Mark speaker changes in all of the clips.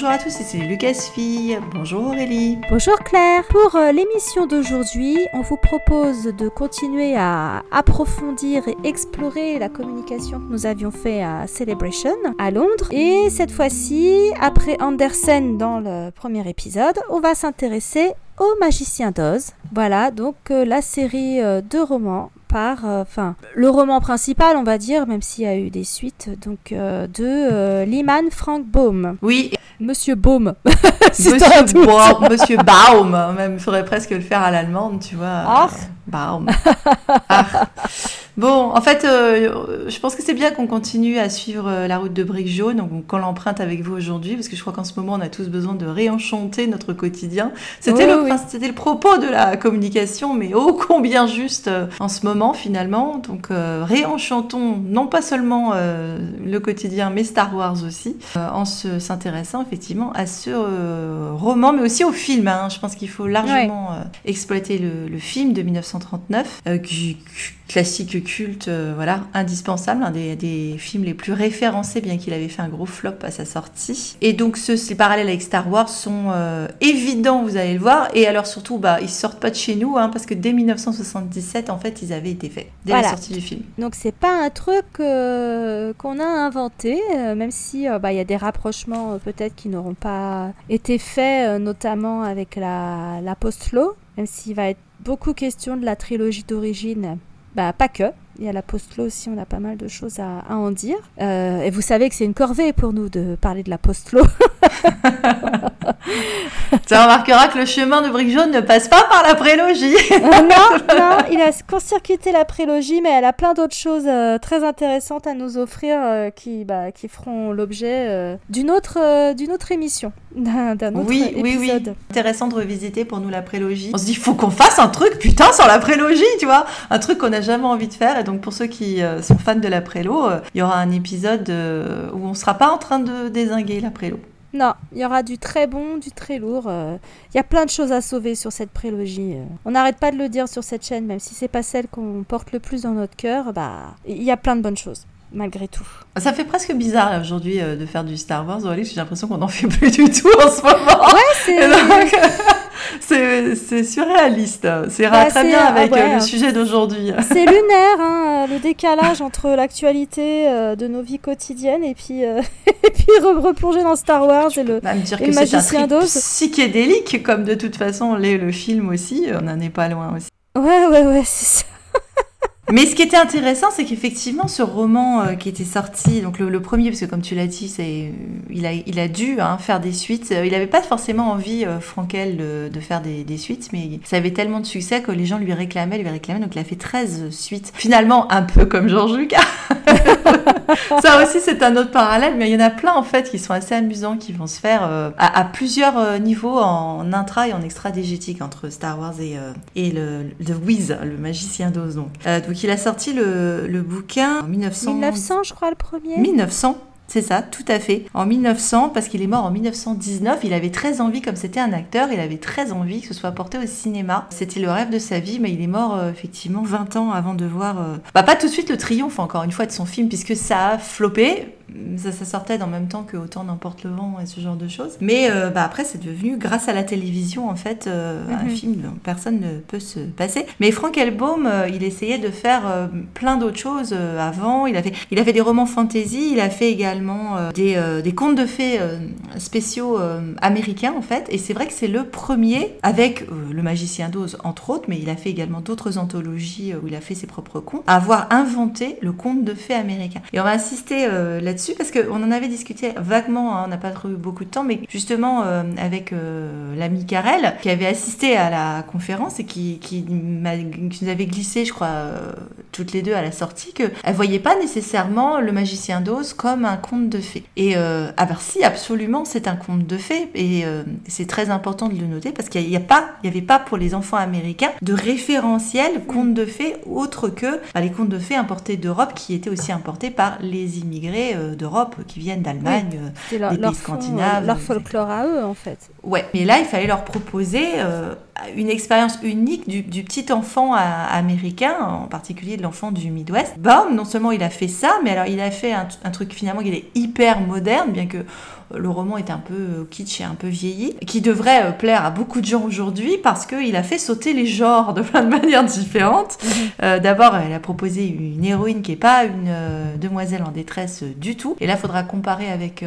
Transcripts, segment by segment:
Speaker 1: Bonjour à tous, c'est Lucas Fille. Bonjour Aurélie.
Speaker 2: Bonjour Claire. Pour euh, l'émission d'aujourd'hui, on vous propose de continuer à approfondir et explorer la communication que nous avions fait à Celebration à Londres. Et cette fois-ci, après Andersen dans le premier épisode, on va s'intéresser au Magicien d'Oz. Voilà, donc euh, la série euh, de romans par, euh, enfin, le roman principal, on va dire, même s'il y a eu des suites, donc euh, de euh, Lyman Frank Baum.
Speaker 1: Oui,
Speaker 2: Monsieur Baum.
Speaker 1: Monsieur, Baum, Monsieur Baum, même il faudrait presque le faire à l'allemande, tu vois.
Speaker 2: Ach.
Speaker 1: Baum. Ach. Bon, en fait, euh, je pense que c'est bien qu'on continue à suivre euh, la route de briques jaunes, donc qu'on l'emprunte avec vous aujourd'hui, parce que je crois qu'en ce moment, on a tous besoin de réenchanter notre quotidien. C'était
Speaker 2: Oui,
Speaker 1: le,
Speaker 2: oui.
Speaker 1: prin- c'était le propos de la communication, mais ô combien juste euh, en ce moment, finalement. Donc, réenchantons non pas seulement le quotidien, mais Star Wars aussi, en se- s'intéressant effectivement à ce roman, mais aussi au film. hein. Je pense qu'il faut largement exploiter le, le film de 1939, euh, classique culte, euh, voilà, indispensable, un des, des films les plus référencés, bien qu'il avait fait un gros flop à sa sortie. Et donc, ce, ces parallèles avec Star Wars sont euh, évidents, vous allez le voir. Et alors, surtout, bah, ils sortent pas de chez nous, hein, parce que dès 1977, en fait, ils avaient été faits, dès
Speaker 2: Voilà.
Speaker 1: la sortie du film.
Speaker 2: Donc c'est pas un truc qu'on a inventé, même si bah, il y a des rapprochements peut-être qui n'auront pas été faits, notamment avec la, la post-law, même s'il va être beaucoup question de la trilogie d'origine. Bah pas que. Il y a la post-law aussi, on a pas mal de choses à, à en dire. Euh, et vous savez que c'est une corvée pour nous de parler de la post-law.
Speaker 1: Tu remarqueras que le chemin de Brique Jaune ne passe pas par la prélogie.
Speaker 2: Non, non, il a court-circuité la prélogie, mais elle a plein d'autres choses euh, très intéressantes à nous offrir euh, qui, bah, qui feront l'objet d'une autre, d'une autre émission, d'un autre
Speaker 1: Oui, oui, oui.
Speaker 2: épisode.
Speaker 1: Intéressant de revisiter pour nous la prélogie. On se dit, faut qu'on fasse un truc, putain, sur la prélogie, tu vois. Un truc qu'on n'a jamais envie de faire. Et donc, pour ceux qui euh, sont fans de la prélo, euh, il y aura un épisode euh, où on sera pas en train de désinguer la prélo.
Speaker 2: Non, il y aura du très bon, du très lourd. Il y a plein de choses à sauver sur cette prélogie. On n'arrête pas de le dire sur cette chaîne, même si c'est pas celle qu'on porte le plus dans notre cœur. Bah, il y a plein de bonnes choses, malgré tout.
Speaker 1: Ça fait presque bizarre aujourd'hui euh, de faire du Star Wars. Aurélie, j'ai l'impression qu'on n'en fait plus du tout en ce moment. Donc, c'est c'est surréaliste. C'est
Speaker 2: Bah,
Speaker 1: très bien
Speaker 2: ah
Speaker 1: avec
Speaker 2: ouais,
Speaker 1: euh, le
Speaker 2: hein.
Speaker 1: sujet d'aujourd'hui.
Speaker 2: C'est lunaire, hein, le décalage entre l'actualité euh, de nos vies quotidiennes et puis, euh, et puis re- replonger dans Star Wars et le...
Speaker 1: Même dire
Speaker 2: Et
Speaker 1: que
Speaker 2: le magicien d'Oz.
Speaker 1: psychédélique, comme de toute façon l'est le film aussi. On n'en est pas loin aussi.
Speaker 2: Ouais, ouais, ouais, c'est ça.
Speaker 1: Mais ce qui était intéressant, c'est qu'effectivement, ce roman euh, qui était sorti, donc le, premier, parce que comme tu l'as dit, euh, il, a, dû hein, faire des suites. Euh, Il n'avait pas forcément envie, euh, Frankel, de, faire des, suites, mais ça avait tellement de succès que les gens lui réclamaient, lui réclamaient. Donc il a fait 13 suites. Finalement, un peu comme Georges Lucas. ça aussi, c'est un autre parallèle, mais il y en a plein en fait qui sont assez amusants, qui vont se faire à, plusieurs niveaux en intra et en extra diégétique entre Star Wars et, le, Wiz, le magicien d'Oz. Donc il a sorti le, le bouquin en 1900.
Speaker 2: 1900, je crois, le premier.
Speaker 1: 1900. C'est ça, tout à fait. En 1900, parce qu'il est mort en 1919, il avait très envie, comme c'était un acteur, il avait très envie que ce soit porté au cinéma. C'était le rêve de sa vie, mais il est mort euh, effectivement 20 ans avant de voir... euh, Bah pas tout de suite le triomphe, encore une fois, de son film, puisque ça a floppé. Ça, ça sortait en même temps que Autant n'emporte le vent et ce genre de choses. Mais euh, bah après, c'est devenu, grâce à la télévision, en fait, euh, un
Speaker 2: Mhm.
Speaker 1: film dont personne ne peut se passer. Mais Frank Elbaum, euh, il essayait de faire plein d'autres choses avant. Il a, fait, il a fait des romans fantasy, il a fait également des, des contes de fées spéciaux américains, en fait. Et c'est vrai que c'est le premier, avec Le Magicien d'Oz, entre autres, mais il a fait également d'autres anthologies où il a fait ses propres contes, à avoir inventé le conte de fées américain. Et on va insister euh, là-dessus parce qu'on en avait discuté vaguement, hein, on n'a pas eu beaucoup de temps, mais justement euh, avec euh, l'ami Karel, qui avait assisté à la conférence et qui, nous avait glissé, je crois, euh, toutes les deux à la sortie, qu'elle voyait pas nécessairement le magicien d'Oz comme un conte de fées. Et euh, ah ben si, absolument, c'est un conte de fées, et c'est très important de le noter parce qu'il n'y avait pas pour les enfants américains de référentiel conte de fées autre que bah, les contes de fées importés d'Europe qui étaient aussi importés par les immigrés d'Europe qui viennent d'Allemagne. euh,
Speaker 2: C'est leur,
Speaker 1: des
Speaker 2: leur
Speaker 1: pays scandinaves,
Speaker 2: euh, leur
Speaker 1: euh,
Speaker 2: folklore à eux, en fait.
Speaker 1: Ouais, mais là, il fallait leur proposer euh, une expérience unique du, petit enfant américain, en particulier de l'enfant du Midwest. Baum, non seulement il a fait ça, mais alors il a fait un, un truc finalement qui est hyper moderne, bien que le roman est un peu euh, kitsch et un peu vieilli, qui devrait euh, plaire à beaucoup de gens aujourd'hui parce qu'il a fait sauter les genres de plein de manières différentes. Mhm. Euh, d'abord, elle a proposé une héroïne qui n'est pas une demoiselle en détresse du tout. Et là, il faudra comparer avec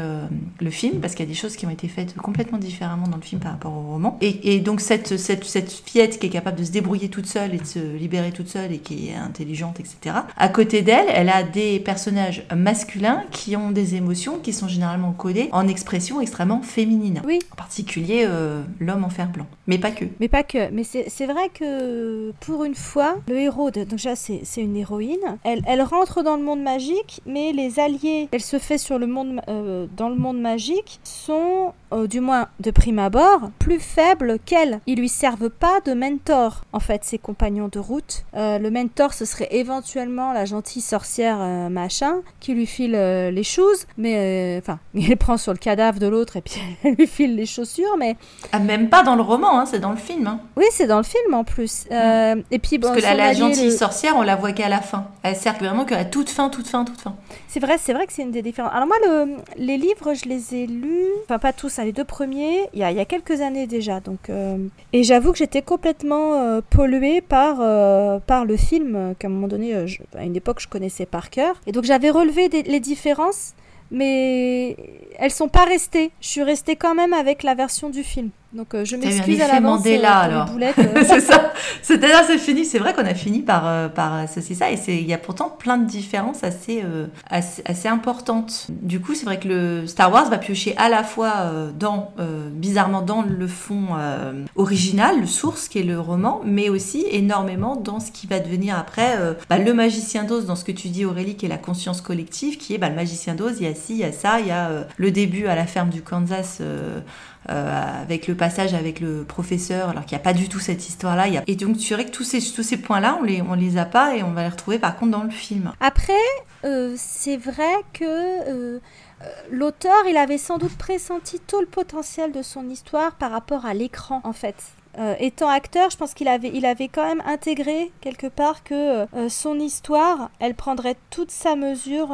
Speaker 1: le film parce qu'il y a des choses qui ont été faites complètement différemment dans le film par rapport au roman. Et, donc, cette, cette, cette fillette qui est capable de se débrouiller toute seule et de se libérer toute seule et qui est intelligente, etc. À côté d'elle, elle a des personnages masculins qui ont des émotions qui sont généralement codées en expression extrêmement féminine.
Speaker 2: Oui.
Speaker 1: En particulier euh, l'homme en fer blanc. Mais pas que.
Speaker 2: Mais pas que. Mais c'est vrai que pour une fois, le héros, de, donc déjà c'est une héroïne, elle, elle, rentre dans le monde magique, mais les alliés qu'elle se fait sur le monde, euh, dans le monde magique sont, euh, du moins de prime abord, plus faibles qu'elle. Ils lui servent pas de mentor, en fait, ses compagnons de route. le mentor, ce serait éventuellement la gentille sorcière machin qui lui file les choses, mais enfin, il prend sur le cadavre de l'autre et puis elle lui file les chaussures, mais...
Speaker 1: Ah, même pas dans le roman, hein, c'est dans le film. Hein.
Speaker 2: Oui, c'est dans le film en plus. Euh, et puis,
Speaker 1: Parce que la, gentille sorcière, on la voit qu'à la fin. Elle sert vraiment qu'à toute fin, toute fin, toute fin.
Speaker 2: C'est vrai, c'est vrai que c'est une des différences. Alors moi, le, les livres, je les ai lus, enfin pas tous, hein, les deux premiers, il y, a, y a quelques années déjà. Donc, euh, Et j'avoue que j'étais complètement euh, polluée par, par le film, qu'à un moment donné, à une époque, je connaissais par cœur. Et donc j'avais relevé les différences mais elles sont pas restées. Je suis restée quand même avec la version du film. Donc euh, je m'excuse à l'avance
Speaker 1: euh, là alors. Euh. c'est ça. C'est-à-dire c'est fini. C'est vrai qu'on a fini par par associer ça et c'est il y a pourtant plein de différences assez assez, importantes. Du coup c'est vrai que le Star Wars va piocher à la fois dans bizarrement dans le fond original, le source qui est le roman, mais aussi énormément dans ce qui va devenir après bah, le magicien d'Oz dans ce que tu dis Aurélie qui est la conscience collective qui est bah, le magicien d'Oz. Il y a ci, il y a ça, il y a le début à la ferme du Kansas euh, avec le passage avec le professeur, alors qu'il n'y a pas du tout cette histoire-là. Et donc, tu dirais que tous ces, points-là, on les, les a pas et on va les retrouver par contre dans le film.
Speaker 2: Après, euh, c'est vrai que euh, l'auteur, il avait sans doute pressenti tout le potentiel de son histoire par rapport à l'écran, en fait. étant acteur, je pense qu'il avait, il avait quand même intégré quelque part que son histoire, elle prendrait toute sa mesure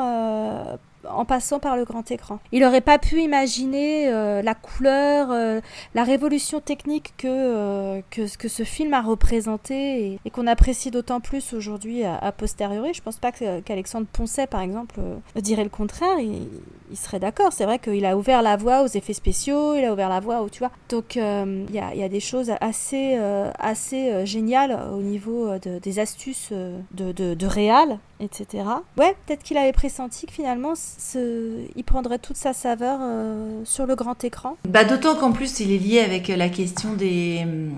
Speaker 2: en passant par le grand écran. Il n'aurait pas pu imaginer euh, la couleur, euh, la révolution technique que, euh, ce film a représenté et, qu'on apprécie d'autant plus aujourd'hui à, posteriori. Je pense pas qu'Alexandre Poncet, par exemple, dirait le contraire. Il serait d'accord. C'est vrai qu'il a ouvert la voie aux effets spéciaux, il a ouvert la voie au, tu vois. Donc il y, a, y, a, des choses assez, assez géniales au niveau de, des astuces de, de, de réal, etc. Ouais, peut-être qu'il avait pressenti que finalement il prendrait toute sa saveur euh, sur le grand écran.
Speaker 1: Bah, D'autant qu'en plus, il est lié avec la question des, euh,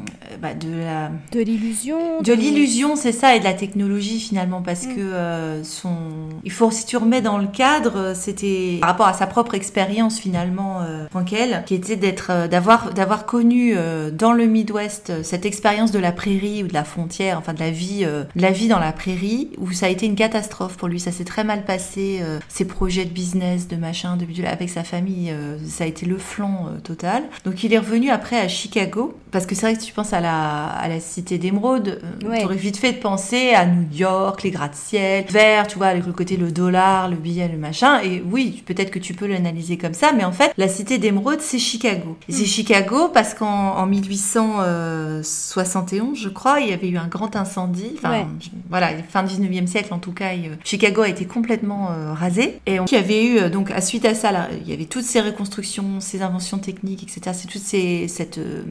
Speaker 1: bah, de la...
Speaker 2: De l'illusion.
Speaker 1: De, l'illusion, c'est ça, et de la technologie finalement, parce mm. que euh, son... Il faut, si tu remets dans le cadre, c'était par rapport à sa propre expérience finalement, Frankel, qui était d'être, d'avoir, d'avoir connu dans le Midwest cette expérience de la prairie ou de la frontière, enfin de la vie, de la vie dans la prairie, où ça a été une catastrophe pour lui, ça s'est très mal passé, ses projets de business, de machin, de avec sa famille, euh, ça a été le flanc euh, total. Donc il est revenu après à Chicago, parce que c'est vrai que tu penses à la, à la cité d'émeraude, euh, tu aurais vite fait de penser à New York, les gratte-ciel, vert, tu vois, avec le côté le dollar, le billet, le machin. Et oui, peut-être que tu peux l'analyser comme ça, mais en fait, la cité d'émeraude, c'est Chicago. Et c'est hmm. Chicago parce qu'en 1871, je crois, il y avait eu un grand incendie. Enfin, voilà, fin 19e siècle en tout cas, Chicago a été complètement rasé. Et on, il y avait eu, euh, donc, à suite à ça, là, il y avait toutes ces reconstructions, ces inventions techniques, etc. C'est toute ces, cette, euh,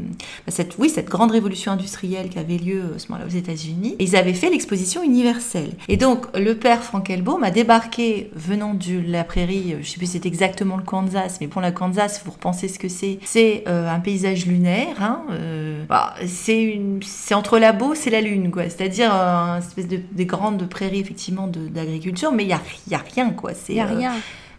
Speaker 1: bah, cette, oui, cette grande révolution industrielle qui avait lieu à ce moment-là aux États-Unis. Ils avaient fait l'exposition universelle. Et donc, le père Frank Elbaum a débarqué venant de la prairie, euh, je sais plus c'est exactement le Kansas, mais pour la Kansas, vous repensez ce que c'est. C'est un paysage lunaire. Hein, bah, c'est une, c'est entre la Beauce et la Lune, quoi. C'est-à-dire une espèce de des grandes prairies effectivement d'agriculture, mais il y a, y a rien, quoi.
Speaker 2: C'est rien.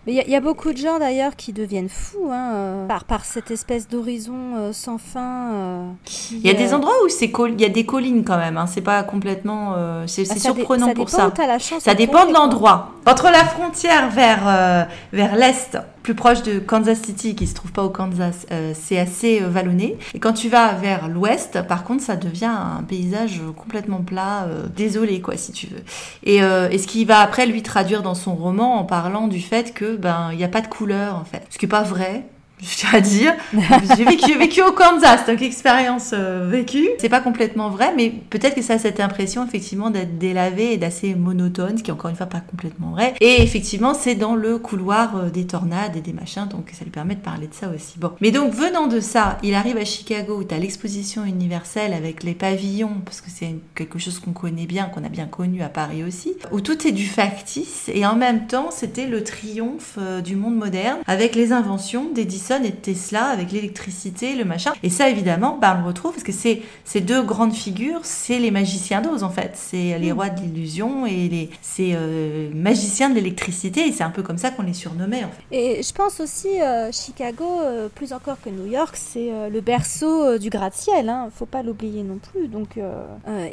Speaker 2: Mais il y, a beaucoup de gens d'ailleurs qui deviennent fous hein, euh, par, par cette espèce d'horizon euh, sans fin. Euh,
Speaker 1: il y a des endroits où c'est il y a des collines quand même. Hein, c'est pas complètement. c'est ah, surprenant pour ça. Ça dépend de l'endroit. Entre la frontière vers vers l'est plus proche de Kansas City, qui se trouve pas au Kansas, euh, c'est assez euh, vallonné. Et quand tu vas vers l'ouest, par contre, ça devient un paysage complètement plat, euh, désolé quoi, si tu veux. Et, et, ce qui va après lui traduire dans son roman en parlant du fait que ben il n'y a pas de couleur en fait, ce qui est pas vrai je tiens à dire. J'ai vécu, vécu, au Kansas, donc expérience euh, vécue. C'est pas complètement vrai, mais peut-être que ça a cette impression effectivement d'être délavé et d'assez monotone, ce qui est encore une fois pas complètement vrai. Et effectivement, c'est dans le couloir euh, des tornades et des machins, donc ça lui permet de parler de ça aussi. Bon, mais donc venant de ça, il arrive à Chicago où tu as l'exposition universelle avec les pavillons, parce que c'est quelque chose qu'on connaît bien, qu'on a bien connu à Paris aussi, où tout est du factice et en même temps c'était le triomphe euh, du monde moderne avec les inventions des et Tesla avec l'électricité, le machin. Et ça, évidemment, bah, on le retrouve parce que c'est ces deux grandes figures, c'est les magiciens d'Oz en fait. C'est les mm. rois de l'illusion et les, c'est euh, magiciens de l'électricité. Et c'est un peu comme ça qu'on les surnommait en fait.
Speaker 2: Et je pense aussi, euh, Chicago, euh, plus encore que New York, c'est le berceau du gratte-ciel. Hein. Faut pas l'oublier non plus. Donc,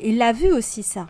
Speaker 2: il l'a vu aussi ça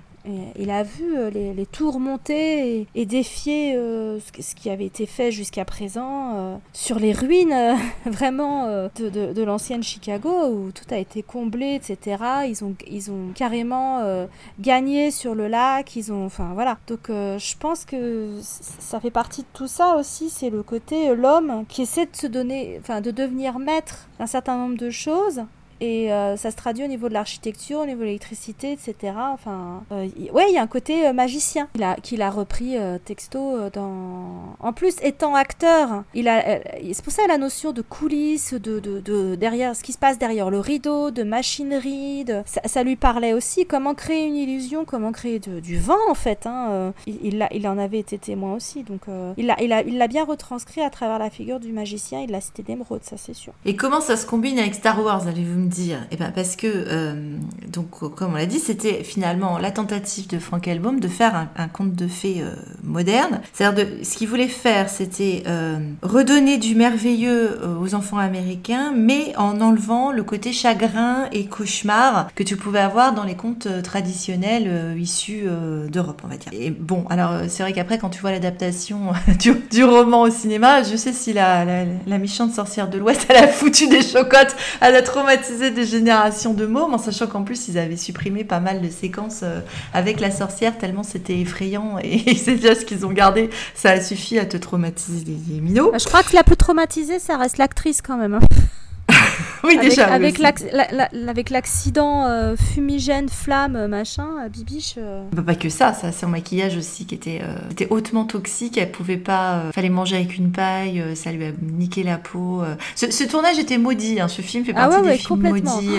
Speaker 2: il a vu euh, les, tours monter et, défier euh, ce, qui avait été fait jusqu'à présent euh, sur les ruines vraiment de, l'ancienne Chicago où tout a été comblé, etc. Ils ont, ils ont carrément gagné sur le lac. Ils ont, enfin voilà. Donc je pense que ça fait partie de tout ça aussi. C'est le côté l'homme qui essaie de se donner, enfin de devenir maître d'un certain nombre de choses et euh, ça se traduit au niveau de l'architecture, au niveau de l'électricité, etc. Enfin, euh, ouais, il y a un côté euh, magicien qu'il a, qu'il a repris texto dans. En plus, étant acteur, il a, c'est pour ça la notion de coulisses, de, de, de, derrière ce qui se passe derrière le rideau, de machinerie, de... Ça, lui parlait aussi. Comment créer une illusion, comment créer du vent en fait. Hein. Il, il, il, en avait été témoin aussi, donc il l'a, il a, il l'a bien retranscrit à travers la figure du magicien. Il l'a cité d'émeraude, ça c'est sûr.
Speaker 1: Et comment ça se combine avec Star Wars, allez-vous dire Eh ben parce que, euh, donc, comme on l'a dit, c'était finalement la tentative de Frank Elbaum de faire un, conte de fées euh, moderne. C'est-à-dire, ce qu'il voulait faire, c'était euh, redonner du merveilleux aux enfants américains, mais en enlevant le côté chagrin et cauchemar que tu pouvais avoir dans les contes traditionnels issus d'Europe, on va dire. Et bon, alors c'est vrai qu'après, quand tu vois l'adaptation du, roman au cinéma, je sais si la, la, la méchante sorcière de l'Ouest, elle a foutu des chocottes, elle a traumatisé des générations de mômes, en sachant qu'en plus ils avaient supprimé pas mal de séquences euh, avec la sorcière, tellement c'était effrayant et c'est déjà ce qu'ils ont gardé. Ça a suffi à te traumatiser les minots.
Speaker 2: Je crois que la plus traumatisée, ça reste l'actrice quand même.
Speaker 1: Oui, avec, déjà.
Speaker 2: Avec l'accident euh, fumigène, flamme, euh, machin, euh, Bibiche.
Speaker 1: Bah, pas que ça, ça son maquillage aussi qui était, était hautement toxique. Elle pouvait pas. fallait manger avec une paille, ça lui a niqué la peau. Ce, tournage était maudit, hein, ce film fait ah partie des films maudits.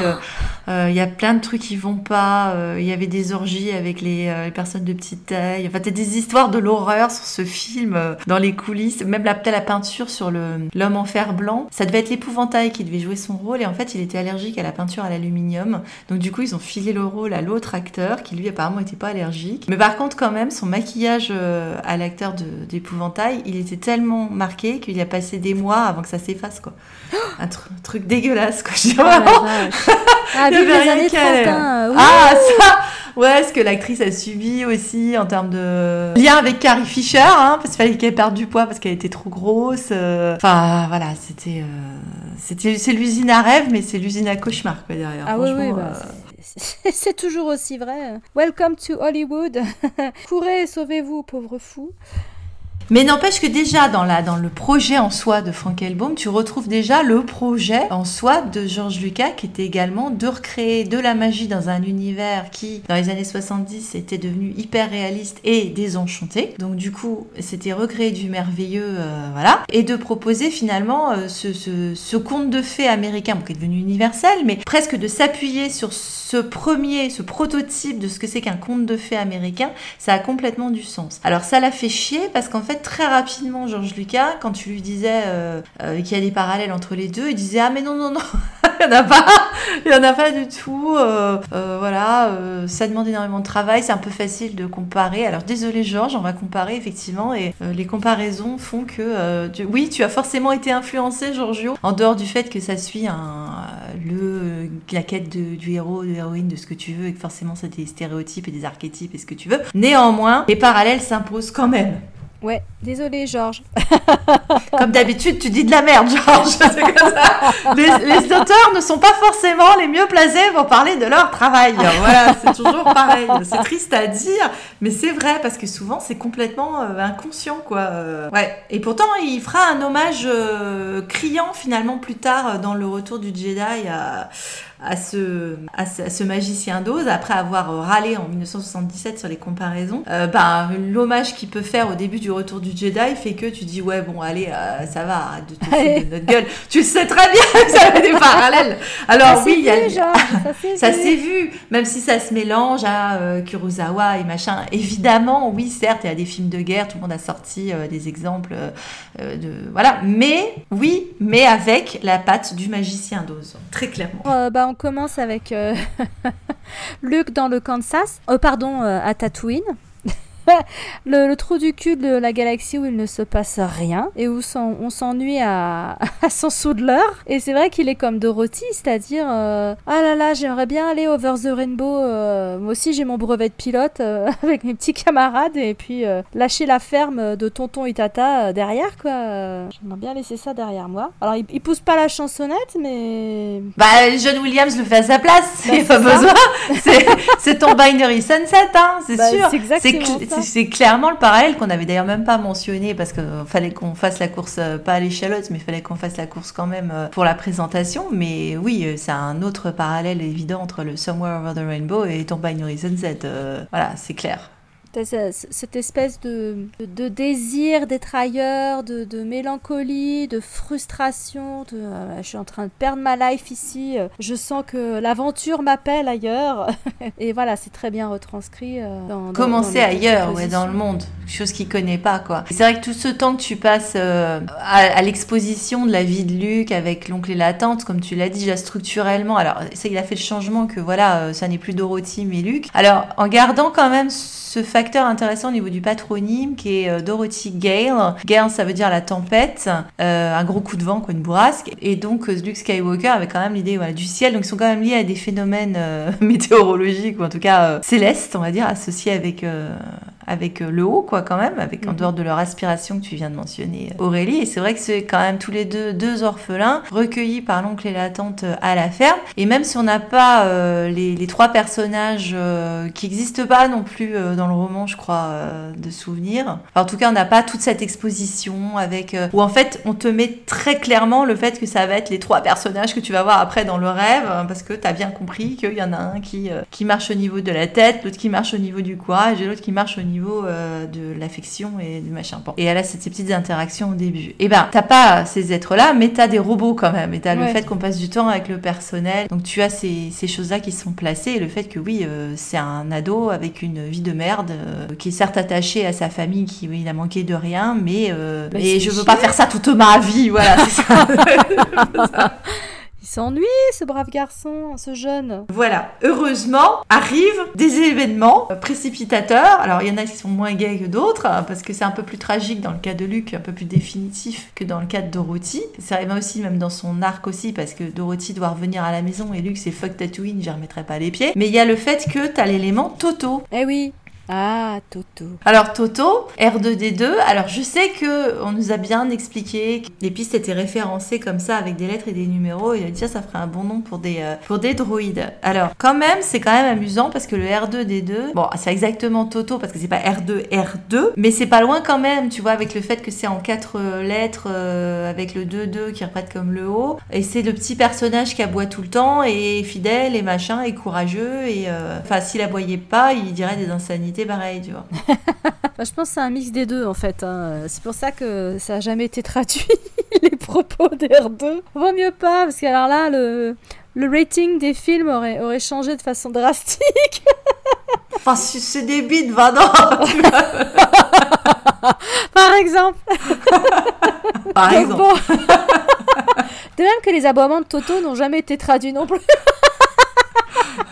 Speaker 1: Il y a plein de trucs qui vont pas. Il y avait des orgies avec les, personnes de petite taille. Enfin, t'as des histoires de l'horreur sur ce film dans les coulisses. Même la, la peinture sur l'homme en fer blanc. Ça devait être l'épouvantail qui devait jouer son rôle et en fait il était allergique à la peinture à l'aluminium. Donc du coup ils ont filé le rôle à l'autre acteur qui lui apparemment n'était pas allergique. Mais par contre quand même son maquillage euh, à l'acteur d'épouvantail il était tellement marqué qu'il a passé des mois avant que ça s'efface quoi. Un, truc dégueulasse quoi. Je
Speaker 2: oh ah, vive les années 30,
Speaker 1: hein, Ah ça Ouais, ce que l'actrice a subi aussi en termes de lien avec Carrie Fisher, hein, parce qu'il fallait qu'elle perde du poids parce qu'elle était trop grosse. Euh. Enfin, voilà, c'était, euh, c'était, c'est l'usine à rêve, mais c'est l'usine à cauchemar quoi derrière.
Speaker 2: Ah oui, oui, bah, euh. c'est toujours aussi vrai. Welcome to Hollywood. Courez, sauvez-vous, pauvres fous.
Speaker 1: Mais n'empêche que déjà dans, la, dans le projet en soi de Frank Elbaum, tu retrouves déjà le projet en soi de George Lucas qui était également de recréer de la magie dans un univers qui, dans les années 70, était devenu hyper réaliste et désenchanté. Donc du coup, c'était recréer du merveilleux, euh, voilà, et de proposer finalement euh, ce, ce, ce, conte de fées américain, qui est devenu universel, mais presque de s'appuyer sur ce premier, ce prototype de ce que c'est qu'un conte de fées américain, ça a complètement du sens. Alors ça l'a fait chier parce qu'en fait très rapidement, Georges Lucas, quand tu lui disais euh, euh, qu'il y a des parallèles entre les deux, il disait ah mais non non non, il n'y en a pas, il y en a pas du tout. Euh, voilà, ça demande énormément de travail, c'est un peu facile de comparer. Alors désolé Georges, on va comparer effectivement et les comparaisons font que oui, tu as forcément été influencé Giorgio, en dehors du fait que ça suit un, le la quête du héros, de l'héroïne, de ce que tu veux et que forcément c'est des stéréotypes et des archétypes et ce que tu veux. Néanmoins, les parallèles s'imposent quand même.
Speaker 2: Ouais, désolé Georges.
Speaker 1: Comme d'habitude, tu dis de la merde, Georges. Les, les, auteurs ne sont pas forcément les mieux placés pour parler de leur travail. Voilà, c'est toujours pareil. C'est triste à dire, mais c'est vrai parce que souvent c'est complètement euh, inconscient, quoi. Euh, ouais. Et pourtant, il fera un hommage euh, criant finalement plus tard dans le Retour du Jedi à à ce, à ce, magicien d'Oz, après avoir râlé en 1977 sur les comparaisons, euh, ben, l'hommage qu'il peut faire au début du retour du Jedi fait que tu dis ouais bon allez euh, ça va arrête de te foutre de notre gueule. Tu sais très bien que ça a des parallèles. Alors oui il y a ça s'est vu. même si ça se mélange à euh, Kurosawa et machin. Évidemment oui certes il y a des films de guerre tout le monde a sorti des exemples de voilà. Mais oui mais avec la patte du magicien d'Oz. Très clairement.
Speaker 2: Bah, on commence avec euh, Luke dans le Kansas, oh, pardon, euh, à Tatooine. le, trou du cul de la galaxie où il ne se passe rien et où on s'ennuie à, à son l'heure. Et c'est vrai qu'il est comme Dorothy, c'est-à-dire euh, Ah là là, j'aimerais bien aller over the rainbow. Euh, moi aussi, j'ai mon brevet de pilote euh, avec mes petits camarades et puis lâcher la ferme de tonton Itata derrière, quoi. J'aimerais bien laisser ça derrière moi. Alors, il, pousse pas la chansonnette, mais.
Speaker 1: Bah, John Williams le fait à sa place, bah, pas besoin. c'est ton binary sunset, hein, c'est bah, sûr. C'est c'est clairement le parallèle qu'on avait d'ailleurs même pas mentionné parce qu'il fallait qu'on fasse la course, euh, pas à l'échalote, mais il fallait qu'on fasse la course quand même euh, pour la présentation. Mais oui, euh, c'est un autre parallèle évident entre le Somewhere Over the Rainbow et ton Binary Sunset. voilà, c'est clair
Speaker 2: cette espèce de, de, désir d'être ailleurs, de, de, mélancolie, de frustration, de euh, je suis en train de perdre ma life ici, euh, je sens que l'aventure m'appelle ailleurs. et voilà, c'est très bien retranscrit euh,
Speaker 1: dans, Commencer ailleurs, ouais, dans le monde, chose qu'il connaît pas, quoi. C'est vrai que tout ce temps que tu passes à, l'exposition de la vie de Luc avec l'oncle et la tante, comme tu l'as dit, déjà structurellement, alors ça, il a fait le changement que voilà, ça n'est plus Dorothy mais Luc. Alors, en gardant quand même ce facteur intéressant au niveau du patronyme qui est euh, Dorothy Gale. Gale, ça veut dire la tempête, euh, un gros coup de vent, quoi, une bourrasque. Et donc, euh, Luke Skywalker avait quand même l'idée du ciel. Donc, ils sont quand même liés à des phénomènes météorologiques, ou en tout cas célestes, on va dire, associés avec avec euh, le haut, quoi, quand même, avec en mhm. dehors de leur aspiration que tu viens de mentionner, euh, Aurélie. Et c'est vrai que c'est quand même tous les deux deux orphelins recueillis par l'oncle et la tante euh, à la ferme. Et même si on n'a pas les, les, trois personnages qui n'existent pas non plus dans le roman, je crois, de souvenirs. en tout cas, on n'a pas toute cette exposition avec où en fait on te met très clairement le fait que ça va être les trois personnages que tu vas voir après dans le rêve, hein, parce que tu as bien compris qu'il y en a un qui qui marche au niveau de la tête, l'autre qui marche au niveau du courage et l'autre qui marche au niveau euh, de l'affection et du machin. Et elle a ces petites interactions au début. Et ben, t'as pas ces êtres-là, mais t'as des robots quand même. Et t'as le fait qu'on passe du temps avec le personnel. Donc tu as ces, ces choses-là qui sont placées. Et le fait que oui, euh, c'est un ado avec une vie de merde, euh, qui est certes attaché à sa famille, qui oui, il a manqué de rien, mais, mais je veux pas faire ça toute ma vie. Voilà, c'est ça.
Speaker 2: Il s'ennuie, ce brave garçon, ce jeune.
Speaker 1: Voilà. Heureusement, arrivent des événements précipitateurs. Alors, il y en a qui sont moins gays que d'autres, hein, parce que c'est un peu plus tragique dans le cas de Luc, un peu plus définitif que dans le cas de Dorothy. Ça arrive aussi, même dans son arc aussi, parce que Dorothy doit revenir à la maison et Luc, c'est fuck Tatooine, j'y remettrai pas les pieds. Mais il y a le fait que t'as l'élément Toto.
Speaker 2: Eh oui. Ah, Toto.
Speaker 1: Alors Toto, R2D2, alors je sais que on nous a bien expliqué que les pistes étaient référencées comme ça avec des lettres et des numéros et dit ça ferait un bon nom pour des euh, pour des droïdes. Alors quand même, c'est quand même amusant parce que le R2D2, bon, c'est exactement Toto parce que c'est pas R2 R2, mais c'est pas loin quand même, tu vois avec le fait que c'est en quatre euh, lettres euh, avec le 2-2 qui reprête comme le haut et c'est le petit personnage qui aboie tout le temps et fidèle et machin et courageux et enfin s'il aboyait pas, il dirait des insanités pareil, tu vois.
Speaker 2: je pense que c'est un mix des deux en fait. Hein. C'est pour ça que ça n'a jamais été traduit, les propos d'R2. Vaut mieux pas, parce que alors là, le, le rating des films aurait, aurait changé de façon drastique.
Speaker 1: enfin, si c'est des bides, va non
Speaker 2: Par exemple.
Speaker 1: Par exemple.
Speaker 2: de même que les aboiements de Toto n'ont jamais été traduits non plus.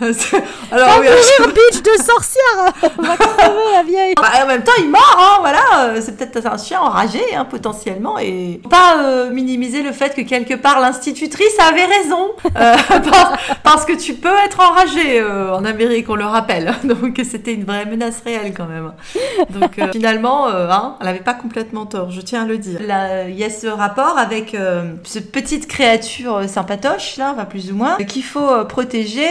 Speaker 2: Alors, oui, je... bitch de sorcière On va crever la vieille
Speaker 1: bah, En même temps, il mord, hein, voilà. Euh, c'est peut-être un chien enragé, hein, potentiellement. Et pas euh, minimiser le fait que quelque part l'institutrice avait raison. Euh, parce que tu peux être enragé en Amérique, on le rappelle. Donc c'était une vraie menace réelle quand même. Donc finalement, hein, elle n'avait pas complètement tort, je tiens à le dire. il y a ce rapport avec cette petite créature sympatoche, là, plus ou moins, qu'il faut protéger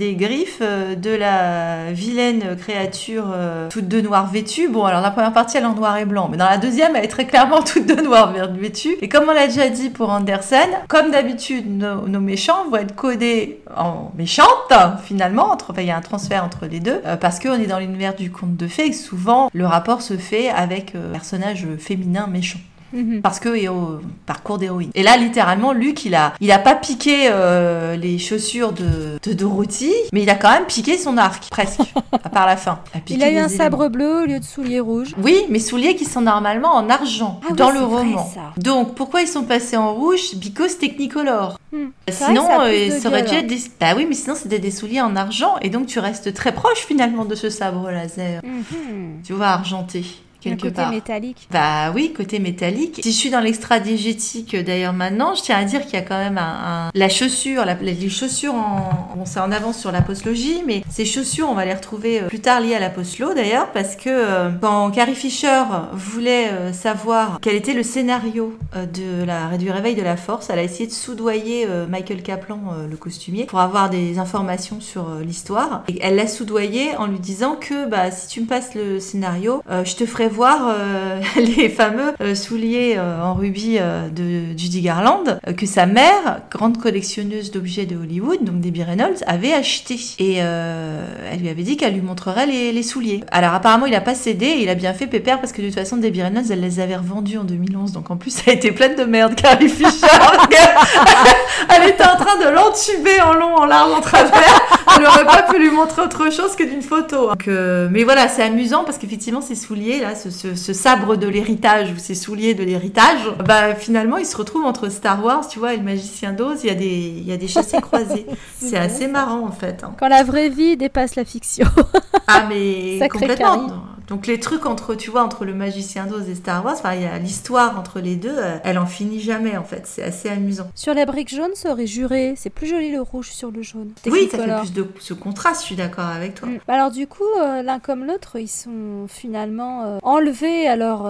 Speaker 1: des griffes de la vilaine créature toute de noir vêtue. Bon, alors la première partie, elle est en noir et blanc, mais dans la deuxième, elle est très clairement toute de noir vêtue. Et comme on l'a déjà dit pour Andersen, comme d'habitude, nos, méchants vont être codés en méchantes, finalement. Entre, il y a un transfert entre les deux, euh, parce qu'on est dans l'univers du conte de fées et souvent, le rapport se fait avec euh, personnage féminin méchant. Mhm. Parce que au parcours d'héroïne. Et là, littéralement, Luc, il a, il a pas piqué euh, les chaussures de, de, Dorothy, mais il a quand même piqué son arc, presque, à part la fin.
Speaker 2: Il a, eu un sabre bleu au lieu de souliers rouges.
Speaker 1: Oui, mais souliers qui sont normalement en argent ah dans le roman. Donc, pourquoi ils sont passés en rouge? Because Technicolor. Hmm. Sinon, euh, ça, aurait dû être des... Bah oui, mais sinon, c'était des souliers en argent, et donc tu restes très proche finalement de ce sabre laser. Mhm. Tu vois, argenté
Speaker 2: quelque côté métallique.
Speaker 1: Bah oui, côté métallique. Si je suis dans l'extra diégétique d'ailleurs maintenant, je tiens à dire qu'il y a quand même un, la chaussure, les chaussures en, bon, c'est en avance sur la postlogie, mais ces chaussures, on va les retrouver euh, plus tard liées à la postlo d'ailleurs, parce que euh, quand Carrie Fisher voulait euh, savoir quel était le scénario de la, du réveil de la force, elle a essayé de soudoyer Michael Kaplan, le costumier, pour avoir des informations sur l'histoire. Et elle l'a soudoyé en lui disant que bah, si tu me passes le scénario, je te ferai voir euh, les fameux euh, souliers euh, en rubis de Judy Garland que sa mère, grande collectionneuse d'objets de Hollywood, donc Debbie Reynolds, avait acheté. Et elle lui avait dit qu'elle lui montrerait les, souliers. Alors apparemment, il a pas cédé et il a bien fait pépère parce que de toute façon, Debbie Reynolds, elle les avait revendus en 2011. Donc en plus, ça a été pleine de merde, Carrie Fisher. elle était en train de l'entuber en long, en large, en travers. Elle n'aurait pas pu lui montrer autre chose que d'une photo. Donc, mais voilà, c'est amusant parce qu'effectivement, ces souliers là, ce, sabre de l'héritage ou ces souliers de l'héritage, bah finalement il se retrouve entre Star Wars, tu vois, et le magicien d'Oz, il y a des, il y a des chassés croisés. c'est assez marrant en fait. Hein.
Speaker 2: Quand la vraie vie dépasse la fiction.
Speaker 1: ah mais complètement. Donc les trucs entre, tu vois, entre le magicien d'Oz et Star Wars, il y a l'histoire entre les deux, euh, elle en finit jamais en fait. C'est assez amusant.
Speaker 2: Sur la brique jaune, ça aurait juré. C'est plus joli le rouge sur le jaune.
Speaker 1: Oui, ça fait plus de ce contraste. Je suis d'accord avec toi. Mm.
Speaker 2: Bah, alors du coup, euh, l'un comme l'autre, ils sont finalement euh, enlevés à leur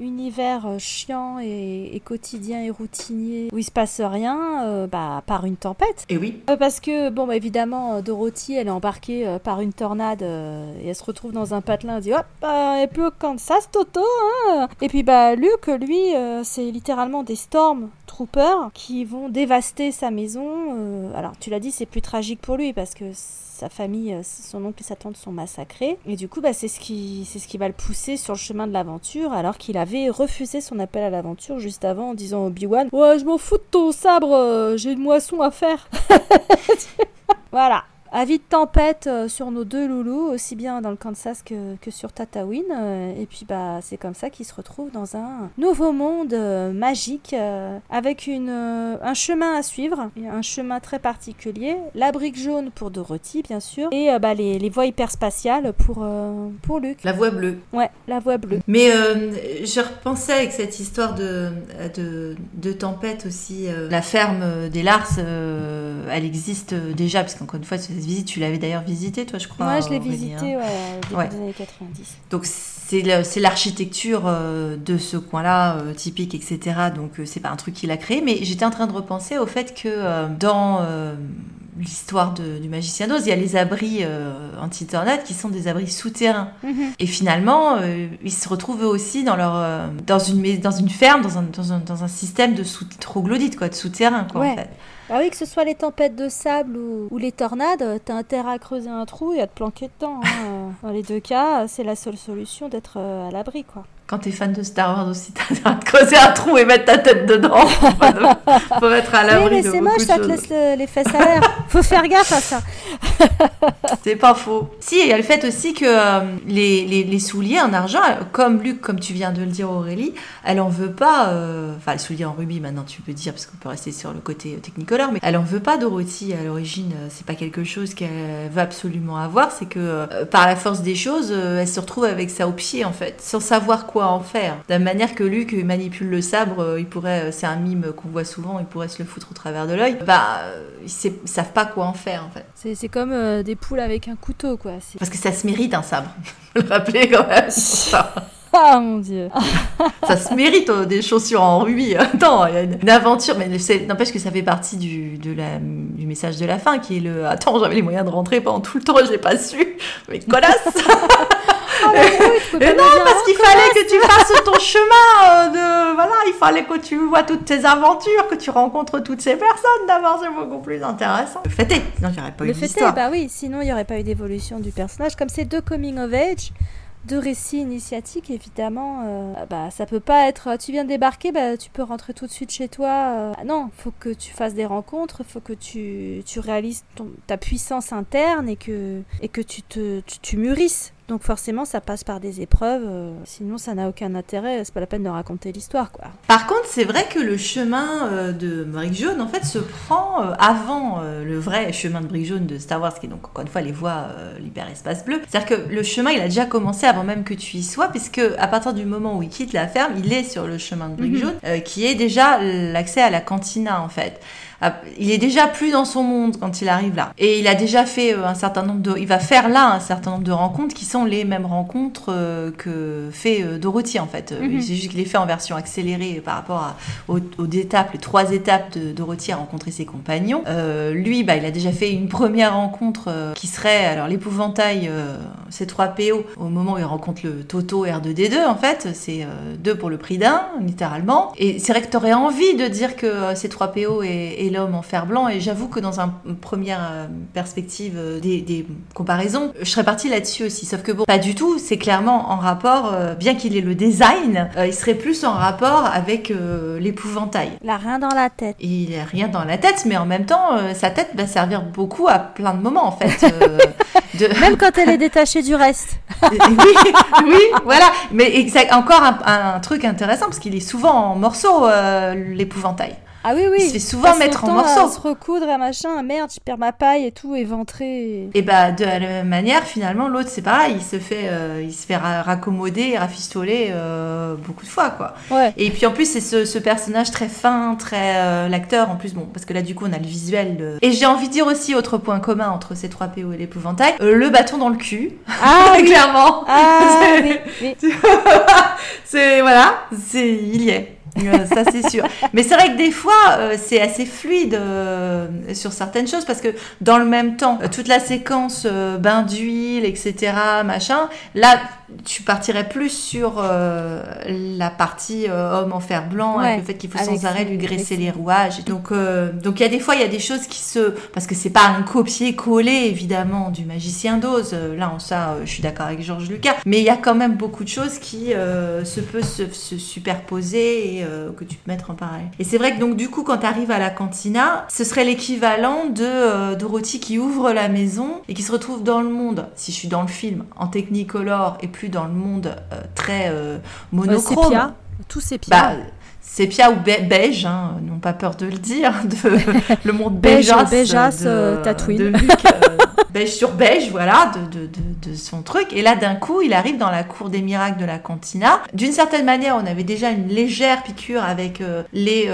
Speaker 2: univers chiant et, quotidien et routinier où il se passe rien, bah, par une tempête.
Speaker 1: Et oui.
Speaker 2: parce que bon, bah, évidemment, Dorothy, elle est embarquée par une tornade et elle se retrouve dans un patelin. Elle dit hop bah, et au Kansas, Toto. Hein. Et puis, bah, Luke, lui, euh, c'est littéralement des Storm Troopers qui vont dévaster sa maison. Euh, alors, tu l'as dit, c'est plus tragique pour lui parce que sa famille, euh, son oncle et sa tante sont massacrés. Et du coup, bah, c'est ce qui, ce qui va le pousser sur le chemin de l'aventure, alors qu'il avait refusé son appel à l'aventure juste avant en disant Obi-Wan, ouais, je m'en fous de ton sabre, j'ai une moisson à faire. voilà. Avis de tempête euh, sur nos deux loulous, aussi bien dans le Kansas que, que sur Tatooine. Euh, et puis bah c'est comme ça qu'ils se retrouvent dans un nouveau monde euh, magique avec une, un chemin à suivre, un chemin très particulier. La brique jaune pour Dorothy bien sûr et bah, les, les voies hyperspatiales pour, pour Luke.
Speaker 1: La voie bleue.
Speaker 2: Ouais, la voie bleue.
Speaker 1: Mais je repensais avec cette histoire de, de, de tempête aussi. la ferme des Lars, elle existe déjà parce qu'encore une fois c'est visite, tu l'avais d'ailleurs visité, toi, je crois.
Speaker 2: Moi, je l'ai visité, ouais, début des années 90.
Speaker 1: Donc, c'est l'architecture euh, de ce coin-là, euh, typique, etc. Donc, euh, c'est pas un truc qu'il a créé. Mais j'étais en train de repenser au fait que dans l'histoire du magicien d'Oz, il y a les abris anti-tornades qui sont des abris souterrains. Mhm. Et finalement, ils se retrouvent aussi dans, leur, dans, une, dans une ferme, dans un, dans un, dans un système de troglodyte, quoi, de souterrain, quoi, en fait.
Speaker 2: Ah oui, que ce soit les tempêtes de sable ou, les tornades, t'as intérêt à creuser un trou et à te planquer dedans. Hein. Dans les deux cas, c'est la seule solution d'être euh, à l'abri, quoi.
Speaker 1: Quand t'es fan de Star Wars aussi, t'as à creuser un trou et mettre ta tête dedans. Faut être à l'abri
Speaker 2: oui, mais
Speaker 1: de
Speaker 2: c'est moche,
Speaker 1: de
Speaker 2: ça te laisse le- les fesses à l'air. Faut faire gaffe à ça.
Speaker 1: C'est pas faux. Si, il y a le fait aussi que euh, les, les, les souliers en argent, comme Luc, comme tu viens de le dire Aurélie, elle en veut pas, euh, enfin les souliers en rubis maintenant tu peux dire, parce qu'on peut rester sur le côté technicolor, mais elle en veut pas Dorothy à l'origine, euh, c'est pas quelque chose qu'elle veut absolument avoir, c'est que euh, par la force des choses, elle se retrouve avec ça au pied en fait, sans savoir quoi en faire. De la même manière que Luc euh, manipule le sabre, euh, il pourrait, euh, c'est un mime qu'on voit souvent, il pourrait se le foutre au travers de l'œil, bah euh, ils savent pas quoi en faire en fait.
Speaker 2: C'est comme euh, des poules avec un couteau, quoi.
Speaker 1: Parce que ça se mérite un sabre. Le rappeler quand même.
Speaker 2: Ah mon dieu.
Speaker 1: ça se mérite euh, des chaussures en rubis. Attends, il y a une, une aventure, mais c'est- n'empêche que ça fait partie du, de la, du message de la fin qui est le Attends, j'avais les moyens de rentrer pendant tout le temps, je l'ai pas su. Mais connasse
Speaker 2: Ah, mais oui, tu peux pas
Speaker 1: Et
Speaker 2: me
Speaker 1: non,
Speaker 2: dire,
Speaker 1: parce
Speaker 2: hein,
Speaker 1: qu'il fallait que tu fasses ton chemin euh, de. Voilà, il fallait que tu vois toutes tes aventures, que tu rencontres toutes ces personnes. D'abord, c'est beaucoup plus intéressant. Le fait est, sinon, il n'y aurait pas eu
Speaker 2: Le est,
Speaker 1: d'histoire.
Speaker 2: bah oui, sinon il n'y aurait pas eu d'évolution du personnage. Comme c'est deux coming of age, deux récits initiatiques, évidemment, euh, bah ça peut pas être. Tu viens de débarquer, bah tu peux rentrer tout de suite chez toi. euh, ah non, faut que tu fasses des rencontres, faut que tu, tu réalises ton- ta puissance interne et que, et que tu, te, tu, tu mûrisses. Donc forcément, ça passe par des épreuves. euh, sinon, ça n'a aucun intérêt. C'est pas la peine de raconter l'histoire, quoi.
Speaker 1: Par contre, c'est vrai que le chemin euh, de Brique Jaune, en fait, se prend euh, avant le vrai chemin de Brique Jaune de Star Wars, qui est donc, encore une fois, les voies l'hyperespace bleu. C'est-à-dire que le chemin, il a déjà commencé avant même que tu y sois, puisque à partir du moment où il quitte la ferme, il est sur le chemin de Brique
Speaker 2: Mhm.
Speaker 1: Jaune, qui est déjà l'accès à la cantina, en fait. Ah, Il est déjà plus dans son monde quand il arrive là. Et il a déjà fait euh, un certain nombre de... Il va faire là un certain nombre de rencontres qui sont les mêmes rencontres euh, que fait euh, Dorothy, en fait.
Speaker 2: Mhm.
Speaker 1: C'est juste qu'il les fait en version accélérée par rapport à, aux, aux étapes, les trois étapes de Dorothy à rencontrer ses compagnons. Euh, lui, bah, il a déjà fait une première rencontre euh, qui serait alors l'épouvantail euh, C3PO au moment où il rencontre le Toto R2D2 en fait, c'est deux pour le prix d'un littéralement. Et c'est vrai que tu aurais envie de dire que euh, C3PO est, est l'homme en fer blanc et j'avoue que dans un- une première euh, perspective euh, des, des comparaisons, je serais partie là-dessus aussi. Sauf que bon, pas du tout, c'est clairement en rapport, euh, bien qu'il ait le design, euh, il serait plus en rapport avec euh, l'épouvantail.
Speaker 2: La rein dans la tête.
Speaker 1: Il a rien dans la tête, mais en même temps, sa tête va servir beaucoup à plein de moments, en fait. de...
Speaker 2: Même quand elle est détachée du reste.
Speaker 1: oui, oui, voilà. Mais exact, encore un, un truc intéressant, parce qu'il est souvent en morceaux, l'épouvantail.
Speaker 2: Ah oui, oui.
Speaker 1: Il se fait souvent mettre en morceaux.
Speaker 2: À se recoudre, à machin, ah merde, je perds ma paille et tout, éventré.
Speaker 1: Et bah, de la même manière, finalement, l'autre, c'est pareil. Il se fait, euh, il se fait ra- raccommoder, rafistoler euh, beaucoup de fois, quoi.
Speaker 2: Ouais.
Speaker 1: Et puis en plus, c'est ce, ce personnage très fin, très. euh, L'acteur, en plus, bon, parce que là, du coup, on a le visuel. Et j'ai envie de dire aussi, autre point commun entre ces trois PO et l'épouvantail, euh, le bâton dans le cul.
Speaker 2: Ah.
Speaker 1: Clairement.
Speaker 2: Ah
Speaker 1: C'est-
Speaker 2: oui, oui.
Speaker 1: c'est. Voilà, c'est, il y est. Euh, ça c'est sûr. Mais c'est vrai que des fois euh, c'est assez fluide euh, sur certaines choses parce que dans le même temps, toute la séquence euh, bain d'huile, etc., machin, là tu partirais plus sur la partie homme en fer blanc
Speaker 2: Ouais,
Speaker 1: avec le fait qu'il faut sans arrêt lui graisser les rouages. Donc donc il y a des fois il y a des choses qui se parce que c'est pas un copier-coller évidemment du magicien d'Oz. Là en ça je suis d'accord avec Georges Lucas, mais il y a quand même beaucoup de choses qui se peuvent se, se superposer et euh, que tu peux mettre en parallèle. Et c'est vrai que donc du coup quand tu arrives à la cantina, ce serait l'équivalent de euh, Dorothy qui ouvre la maison et qui se retrouve dans le monde. Si je suis dans le film en technicolor et plus dans le monde euh, très monochrome.
Speaker 2: sépia. Tout sépia.
Speaker 1: Bah, sépia ou be- beige, hein, n'ont pas peur de le dire, de, le monde
Speaker 2: Beige,
Speaker 1: beigeasse,
Speaker 2: beigeasse,
Speaker 1: de,
Speaker 2: euh, Tatooine.
Speaker 1: de Luc, euh, beige sur beige, voilà, de, de, de, de son truc. Et là, d'un coup, il arrive dans la cour des miracles de la cantina. D'une certaine manière, on avait déjà une légère piqûre avec euh, les,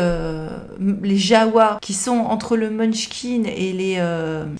Speaker 1: les Jawa qui sont entre le Munchkin et les,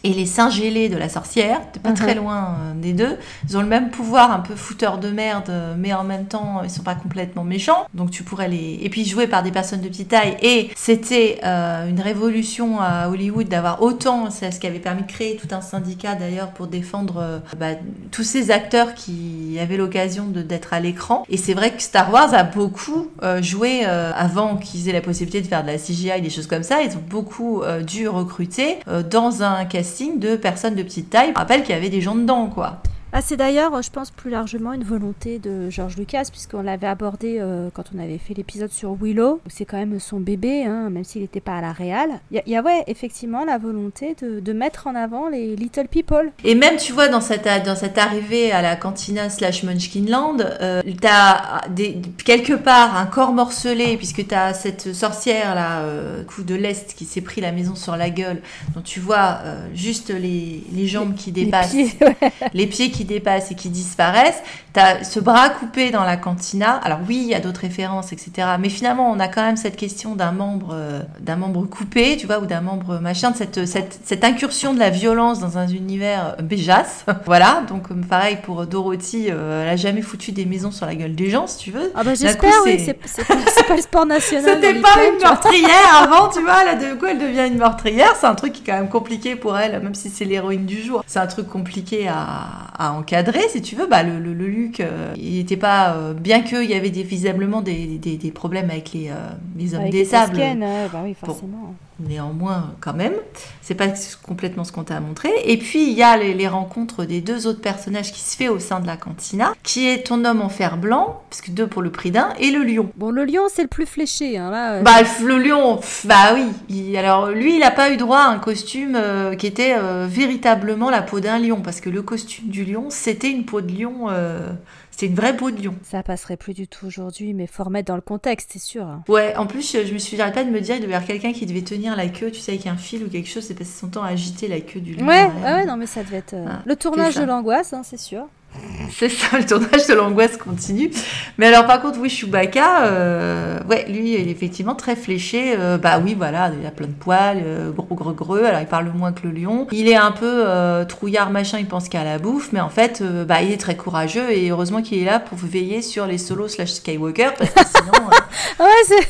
Speaker 1: et les singes de la sorcière. Pas très loin euh, des deux. Ils ont le même pouvoir, un peu fouteur de merde, mais en même temps, ils sont pas complètement méchants. Donc tu pourrais les. Et puis par des personnes de petite taille. Et c'était euh, une révolution à Hollywood d'avoir autant. C'est ce qui avait permis de créer tout un syndicat d'ailleurs pour défendre euh, bah, tous ces acteurs qui avaient l'occasion d'être à l'écran. Et c'est vrai que Star Wars a beaucoup euh, joué avant qu'ils aient la possibilité de faire de la CGI, des choses comme ça. Ils ont beaucoup dû recruter dans un casting de personnes de petite taille. Je rappelle qu'il y avait des gens dedans, quoi.
Speaker 2: Ah, c'est d'ailleurs, je pense, plus largement une volonté de George Lucas, puisqu'on l'avait abordé euh, quand on avait fait l'épisode sur Willow, où c'est quand même son bébé, hein, même s'il n'était pas à la réal. Il y, a, ouais, effectivement, la volonté de, de, mettre en avant les little people.
Speaker 1: Et même, tu vois, dans cette, dans cette arrivée à la cantina slash Munchkinland, euh, t'as des, quelque part un corps morcelé, puisque t'as cette sorcière, là, euh, coup de l'Est, qui s'est pris la maison sur la gueule, dont tu vois euh, juste les, les jambes qui dépassent, les pieds, ouais. les pieds qui dépassent et qui disparaissent. Tu as ce bras coupé dans la cantina. Alors oui, il y a d'autres références, etc. Mais finalement, on a quand même cette question d'un membre, euh, d'un membre coupé, tu vois, ou d'un membre machin, de cette, cette, cette, incursion de la violence dans un univers béjasse. voilà, donc euh, pareil pour Dorothy, euh, elle a jamais foutu des maisons sur la gueule des gens, si tu veux.
Speaker 2: Ah bah j'espère, oui, c'est pas le sport national.
Speaker 1: C'était pas une meurtrière avant, tu vois, là, de quoi elle devient une meurtrière, c'est un truc qui est quand même compliqué pour elle, même si c'est l'héroïne du jour. C'est un truc compliqué à, à encadrer, si tu veux. Bah, le, le, le Luc, euh, il n'était pas. Euh, bien qu'il y avait des, visiblement des, des, des, problèmes avec les, euh, les hommes des sables.
Speaker 2: bah oui, forcément
Speaker 1: néanmoins quand même. C'est pas complètement ce qu'on t'a montré. Et puis il y a les, rencontres des deux autres personnages qui se fait au sein de la cantina, qui est ton homme en fer blanc, puisque deux pour le prix d'un, et le lion.
Speaker 2: Bon, le lion c'est le plus fléché, hein, là.
Speaker 1: Euh. Bah le lion, bah oui. alors lui, il a pas eu droit à un costume euh, qui était euh, véritablement la peau d'un lion, parce que le costume du lion, c'était une peau de lion c'est une vraie peau de lion.
Speaker 2: Ça passerait plus du tout aujourd'hui, mais faut remettre dans le contexte, c'est sûr.
Speaker 1: Ouais, en plus, je me suis pas de me dire, il devait y avoir quelqu'un qui devait tenir la queue, tu sais, avec un fil ou quelque chose, c'est passé son temps à agiter la queue du lion.
Speaker 2: Ouais, ouais, non, mais ça devait être euh, ah, le tournage de l'angoisse, hein, c'est sûr.
Speaker 1: C'est ça, le tournage de l'angoisse continue. Mais alors, par contre, oui, Chewbacca, euh, ouais, lui, il est effectivement très fléché. Euh, bah oui, voilà, il a plein de poils, euh, gros, gros, gros. Alors, il parle moins que le lion. Il est un peu trouillard, machin, il pense qu'à la bouffe. Mais en fait, bah, il est très courageux. Et heureusement qu'il est là pour veiller sur les solos slash Skywalker. Parce que sinon,
Speaker 2: ouais, c'est...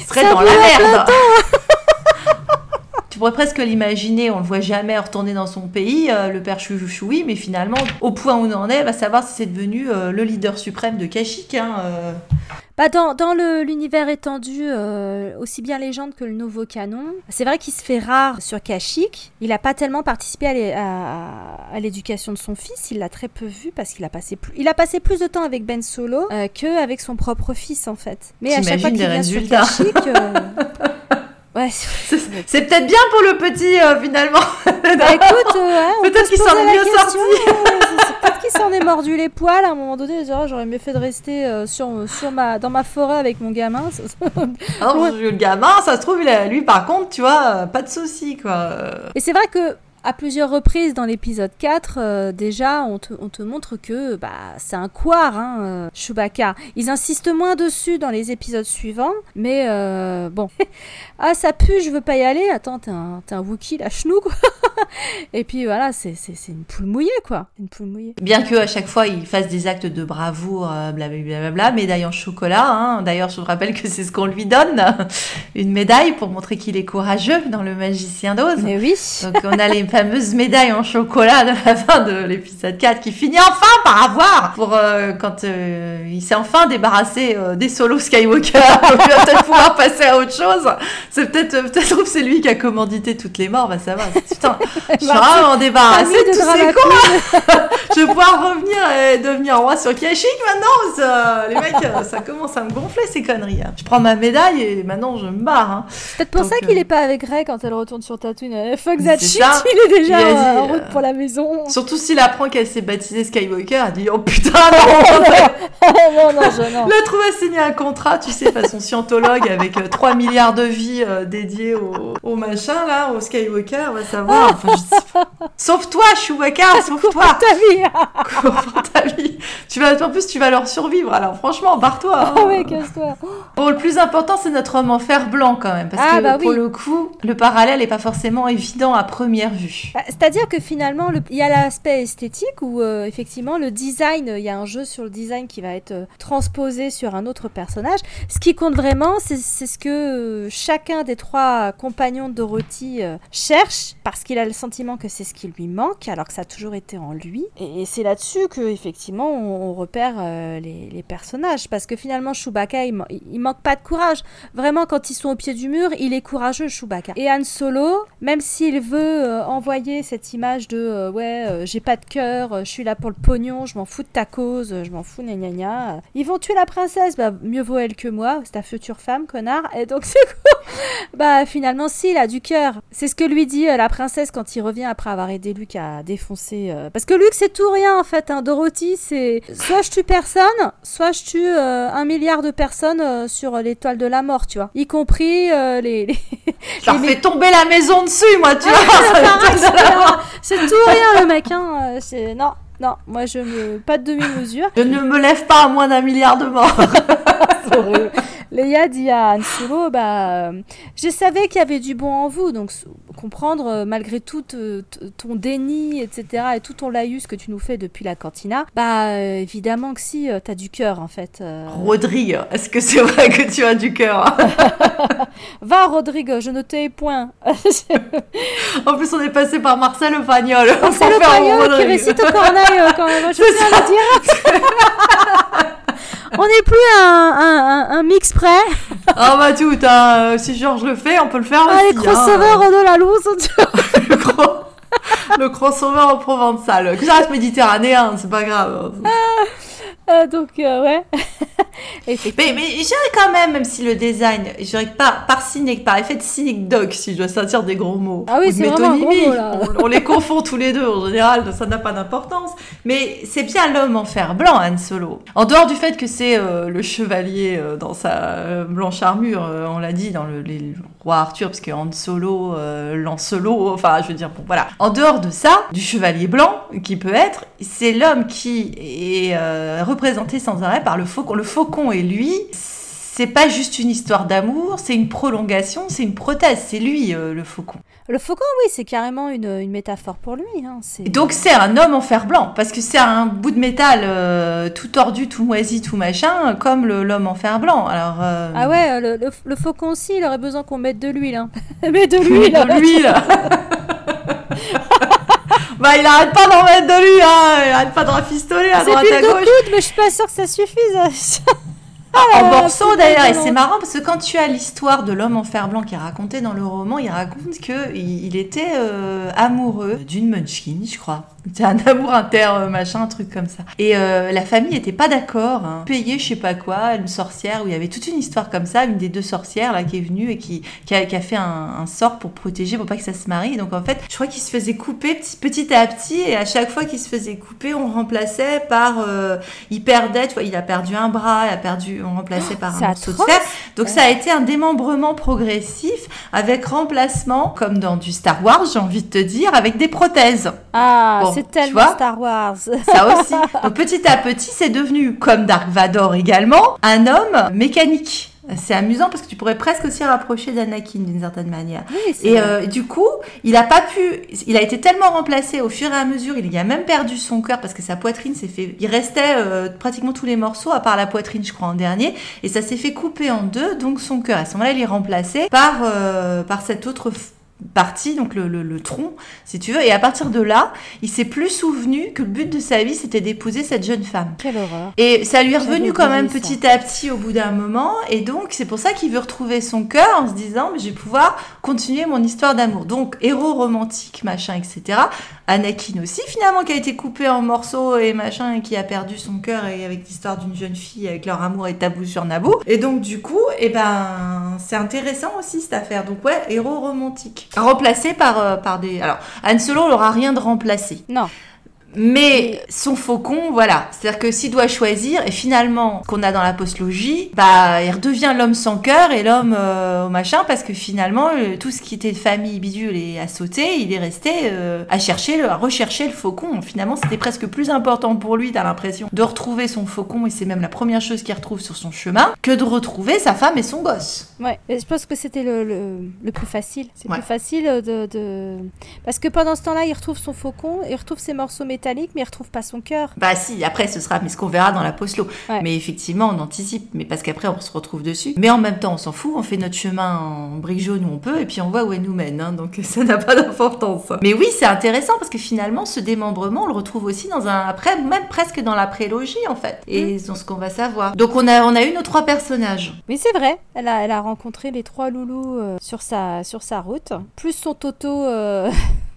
Speaker 1: il serait dans la merde. Tu pourrais presque l'imaginer, on le voit jamais retourner dans son pays, euh, le père Chouchoui, mais finalement, au point où on en est, va savoir si c'est devenu euh, le leader suprême de Kashyyyk. Hein, euh.
Speaker 2: Bah dans, dans l'univers étendu, aussi bien légende que le nouveau canon, c'est vrai qu'il se fait rare sur Kashyyyk. Il n'a pas tellement participé à l'éducation de son fils, il l'a très peu vu parce qu'il a, passé plus, il a passé plus de temps avec Ben Solo qu'avec son propre fils en fait.
Speaker 1: Mais à chaque fois qu'il vient résultats. sur Kashyyyk... Ouais. C'est peut-être bien pour le petit euh, finalement.
Speaker 2: Bah écoute, euh,
Speaker 1: peut-être qu'il s'en est mieux sorti.
Speaker 2: peut-être qu'il s'en est mordu les poils à un moment donné. J'aurais mieux fait de rester euh, sur, sur ma, dans ma forêt avec mon gamin.
Speaker 1: ah non, le gamin, ça se trouve, lui par contre, tu vois, pas de souci quoi.
Speaker 2: Et c'est vrai que à plusieurs reprises dans l'épisode 4, euh, déjà, on te, on te, montre que bah, c'est un couard, hein, euh, Chewbacca. Ils insistent moins dessus dans les épisodes suivants, mais euh, bon. ah, ça pue, je veux pas y aller. Attends, t'es un, un Wookie, la chenou, quoi. Et puis voilà, c'est une poule mouillée, quoi. Une poule mouillée.
Speaker 1: Bien que à chaque fois, il fasse des actes de bravoure, blablabla, bla, médaille en chocolat. Hein. D'ailleurs, je vous rappelle que c'est ce qu'on lui donne, une médaille pour montrer qu'il est courageux dans le magicien d'Oz.
Speaker 2: Mais oui.
Speaker 1: Donc on a les fameuse médaille en chocolat de la fin de l'épisode 4 qui finit enfin par avoir pour euh, quand euh, il s'est enfin débarrassé euh, des solos Skywalker il va peut-être pouvoir passer à autre chose. C'est peut-être peut-être c'est lui qui a commandité toutes les morts. Bah ça va. Putain je suis vraiment débarrassé de tous ces cons. Je vais pouvoir revenir et devenir roi sur Kashyyyk maintenant les mecs ça commence à me gonfler ces conneries hein. je prends ma médaille et maintenant je me barre hein.
Speaker 2: peut-être pour ça qu'il est pas avec Rey quand elle retourne sur Tatooine. Fuck that shit est déjà euh, en route pour la maison.
Speaker 1: Surtout s'il apprend qu'elle s'est baptisée Skywalker, elle dit Oh putain, non
Speaker 2: Non, non, je, non.
Speaker 1: Le trouve à signer un contrat, tu sais, façon scientologue, avec 3 euh, milliards de vies euh, dédiées au, au, machin, là, au Skywalker, on va savoir. Enfin, je. Sauve-toi, Chewbacca, sauve-toi
Speaker 2: ta vie
Speaker 1: ta vie tu vas, En plus, tu vas leur survivre, alors franchement, barre-toi
Speaker 2: hein. Ah ouais, casse-toi
Speaker 1: Bon, le plus important, c'est notre homme en fer blanc, quand même, parce ah, que bah pour le coup, le parallèle n'est pas forcément évident à première vue.
Speaker 2: Bah, c'est-à-dire que finalement, il y a l'aspect esthétique où euh, effectivement le design, il y a un jeu sur le design qui va être euh, transposé sur un autre personnage. Ce qui compte vraiment, c'est ce que euh, chacun des trois compagnons de Dorothy cherche parce qu'il a le sentiment que c'est ce qui lui manque, alors que ça a toujours été en lui. Et, c'est là-dessus que effectivement on, repère les, personnages parce que finalement Chewbacca, il, manque pas de courage. Vraiment, quand ils sont au pied du mur, il est courageux Chewbacca. Et Han Solo, même s'il veut en renvoyer cette image de euh, ouais, euh, j'ai pas de cœur, euh, je suis là pour le pognon, je m'en fous de ta cause, je m'en fous, gna gna gna. Ils vont tuer la princesse, bah mieux vaut elle que moi, c'est ta future femme, connard. Et donc c'est quoi? Bah finalement, si, il a du cœur. C'est ce que lui dit la princesse quand il revient après avoir aidé Luc à défoncer. euh, Parce que Luc, c'est tout rien en fait. Hein. Dorothy, c'est soit je tue personne, soit je tue euh, un milliard de personnes euh, sur l'étoile de la mort, tu vois. Y compris euh, les. les-
Speaker 1: Je leur fais tomber la maison dessus, moi, tu
Speaker 2: Ah,
Speaker 1: vois.
Speaker 2: C'est tout rien le mec. Hein. euh, C'est non, non. Moi, je me pas de demi-mesure.
Speaker 1: Je ne me lève pas à moins d'un milliard de morts.
Speaker 2: Léa dit à Han Solo, bah, euh, je savais qu'il y avait du bon en vous, donc comprendre euh, malgré tout ton déni, etc., et tout ton laïus que tu nous fais depuis la cantina, bah euh, évidemment que si, t'as du cœur en fait.
Speaker 1: Rodrigue, est-ce que c'est vrai que tu as du cœur?
Speaker 2: Va Rodrigue, je ne t'ai point.
Speaker 1: En plus, on est passé par Marcel Pagnol.
Speaker 2: Le pagnol qui récite au corneille quand même, je tiens à le dire. On n'est plus un, un, un, un mix près.
Speaker 1: Ah bah tout, hein, euh, si Georges le fait, on peut le faire
Speaker 2: Ah,
Speaker 1: aussi.
Speaker 2: les crossovers de la loose.
Speaker 1: hein. le, cro- le crossover en provençal. Que ça reste méditerranéen, c'est pas grave.
Speaker 2: Euh, donc, euh, ouais.
Speaker 1: Mais, mais je dirais quand même, même si le design, que par, par, cynique, par effet de cynique doc, si je dois sortir des gros mots,
Speaker 2: Ah oui, c'est vraiment un gros
Speaker 1: métonymie,
Speaker 2: mot, là.
Speaker 1: on, on les confond tous les deux, en général, ça n'a pas d'importance. Mais c'est bien l'homme en fer blanc, Han Solo. En dehors du fait que c'est euh, le chevalier dans sa blanche armure, on l'a dit dans le, les, le roi Arthur, parce que Solo, euh, Lancelot, enfin, je veux dire, bon, voilà. En dehors de ça, du chevalier blanc, qui peut être, c'est l'homme qui est euh, représenté sans arrêt par le faucon. Le faucon et lui, c'est pas juste une histoire d'amour, c'est une prolongation, c'est une prothèse, c'est lui euh, le faucon.
Speaker 2: Le faucon, oui, c'est carrément une, une métaphore pour lui. Hein. c'est-
Speaker 1: donc c'est un homme en fer blanc, parce que c'est un bout de métal euh, tout tordu, tout moisi, tout machin, comme l'homme en fer blanc. Alors, euh,
Speaker 2: Ah ouais, le, le, le faucon aussi, il aurait besoin qu'on mette de l'huile. Hein. Mets de
Speaker 1: mais
Speaker 2: l'huile.
Speaker 1: de l'huile Bah il arrête pas d'en mettre de lui, hein. il arrête pas de rafistoler à
Speaker 2: C'est
Speaker 1: droite
Speaker 2: l'huile
Speaker 1: à
Speaker 2: de
Speaker 1: gauche.
Speaker 2: coude, mais je suis pas sûre que ça suffise.
Speaker 1: en
Speaker 2: Ah,
Speaker 1: morceaux
Speaker 2: c'est
Speaker 1: d'ailleurs, et c'est marrant parce que quand tu as l'histoire de l'homme en fer blanc qui est racontée dans le roman, il raconte que il, était euh, amoureux d'une munchkin, je crois. C'est un amour inter, euh, machin, un truc comme ça. Et euh, la famille était pas d'accord, hein. payé je sais pas quoi, une sorcière où il y avait toute une histoire comme ça, une des deux sorcières là qui est venue et qui, qui, a, qui a fait un, un sort pour protéger, pour pas que ça se marie. Et donc en fait, je crois qu'il se faisait couper petit, petit à petit et à chaque fois qu'il se faisait couper, on remplaçait par, euh, il perdait, tu vois, il a perdu un bras, il a perdu, on remplaçait par un morceau de fer. Donc ça a été un démembrement progressif avec remplacement, comme dans du Star Wars, j'ai envie de te dire, avec des prothèses.
Speaker 2: Ah,
Speaker 1: Bon,
Speaker 2: c'est tellement
Speaker 1: vois
Speaker 2: Star Wars.
Speaker 1: Ça aussi. Donc petit à petit, c'est devenu, comme Dark Vador également, un homme mécanique. C'est amusant parce que tu pourrais presque aussi rapprocher d'Anakin d'une certaine manière.
Speaker 2: Oui,
Speaker 1: Et euh, du coup, il a pas pu, il a été tellement remplacé au fur et à mesure, il y a même perdu son cœur parce que sa poitrine s'est fait, il restait euh, pratiquement tous les morceaux à part la poitrine, je crois en dernier, et ça s'est fait couper en deux, donc son cœur. À ce moment-là, il est remplacé par euh, par cette autre partie, donc le, le, le tronc, si tu veux. Et à partir de là, il s'est plus souvenu que le but de sa vie, c'était d'épouser cette jeune femme.
Speaker 2: Quelle horreur.
Speaker 1: Et ça lui est revenu quand même
Speaker 2: ça.
Speaker 1: petit à petit au bout d'un moment. Et donc, c'est pour ça qu'il veut retrouver son cœur en se disant, mais je vais pouvoir continuer mon histoire d'amour. Donc, héros romantique, machin, etc. Anakin aussi, finalement, qui a été coupé en morceaux et machin, et qui a perdu son cœur et avec l'histoire d'une jeune fille avec leur amour et tabou sur Naboo. Et donc, du coup, eh ben, c'est intéressant aussi cette affaire. Donc, ouais, héros romantique. Remplacé par, euh, par des. Alors, Han Solo n'aura rien de remplacé.
Speaker 2: Non.
Speaker 1: Mais son faucon, voilà. C'est-à-dire que s'il doit choisir, et finalement, qu'on a dans la postlogie, bah, il redevient l'homme sans cœur et l'homme euh, au machin, parce que finalement, euh, tout ce qui était famille bidule et à sauter, il est resté euh, à chercher, le- à rechercher le faucon. Finalement, c'était presque plus important pour lui, t'as l'impression, de retrouver son faucon, et c'est même la première chose qu'il retrouve sur son chemin, que de retrouver sa femme et son gosse.
Speaker 2: Ouais, et je pense que c'était le, le, le plus facile. C'est
Speaker 1: Ouais.
Speaker 2: plus facile de, de... Parce que pendant ce temps-là, il retrouve son faucon, il retrouve ses morceaux métalliques, mais il retrouve pas son cœur.
Speaker 1: Bah si, après ce sera, mais ce qu'on verra dans la postlo.
Speaker 2: Ouais.
Speaker 1: Mais effectivement, on anticipe, mais parce qu'après on se retrouve dessus. Mais en même temps, on s'en fout, on fait notre chemin en brique jaune où on peut, et puis on voit où elle nous mène, hein, donc ça n'a pas d'importance. Mais oui, c'est intéressant parce que finalement, ce démembrement, on le retrouve aussi dans un, après, même presque dans la prélogie en fait, et dans ce qu'on va savoir. Donc on a, on a eu nos trois personnages.
Speaker 2: Mais c'est vrai, elle a, elle a rencontré les trois loulous euh, sur, sa, sur sa route, plus son Toto. euh,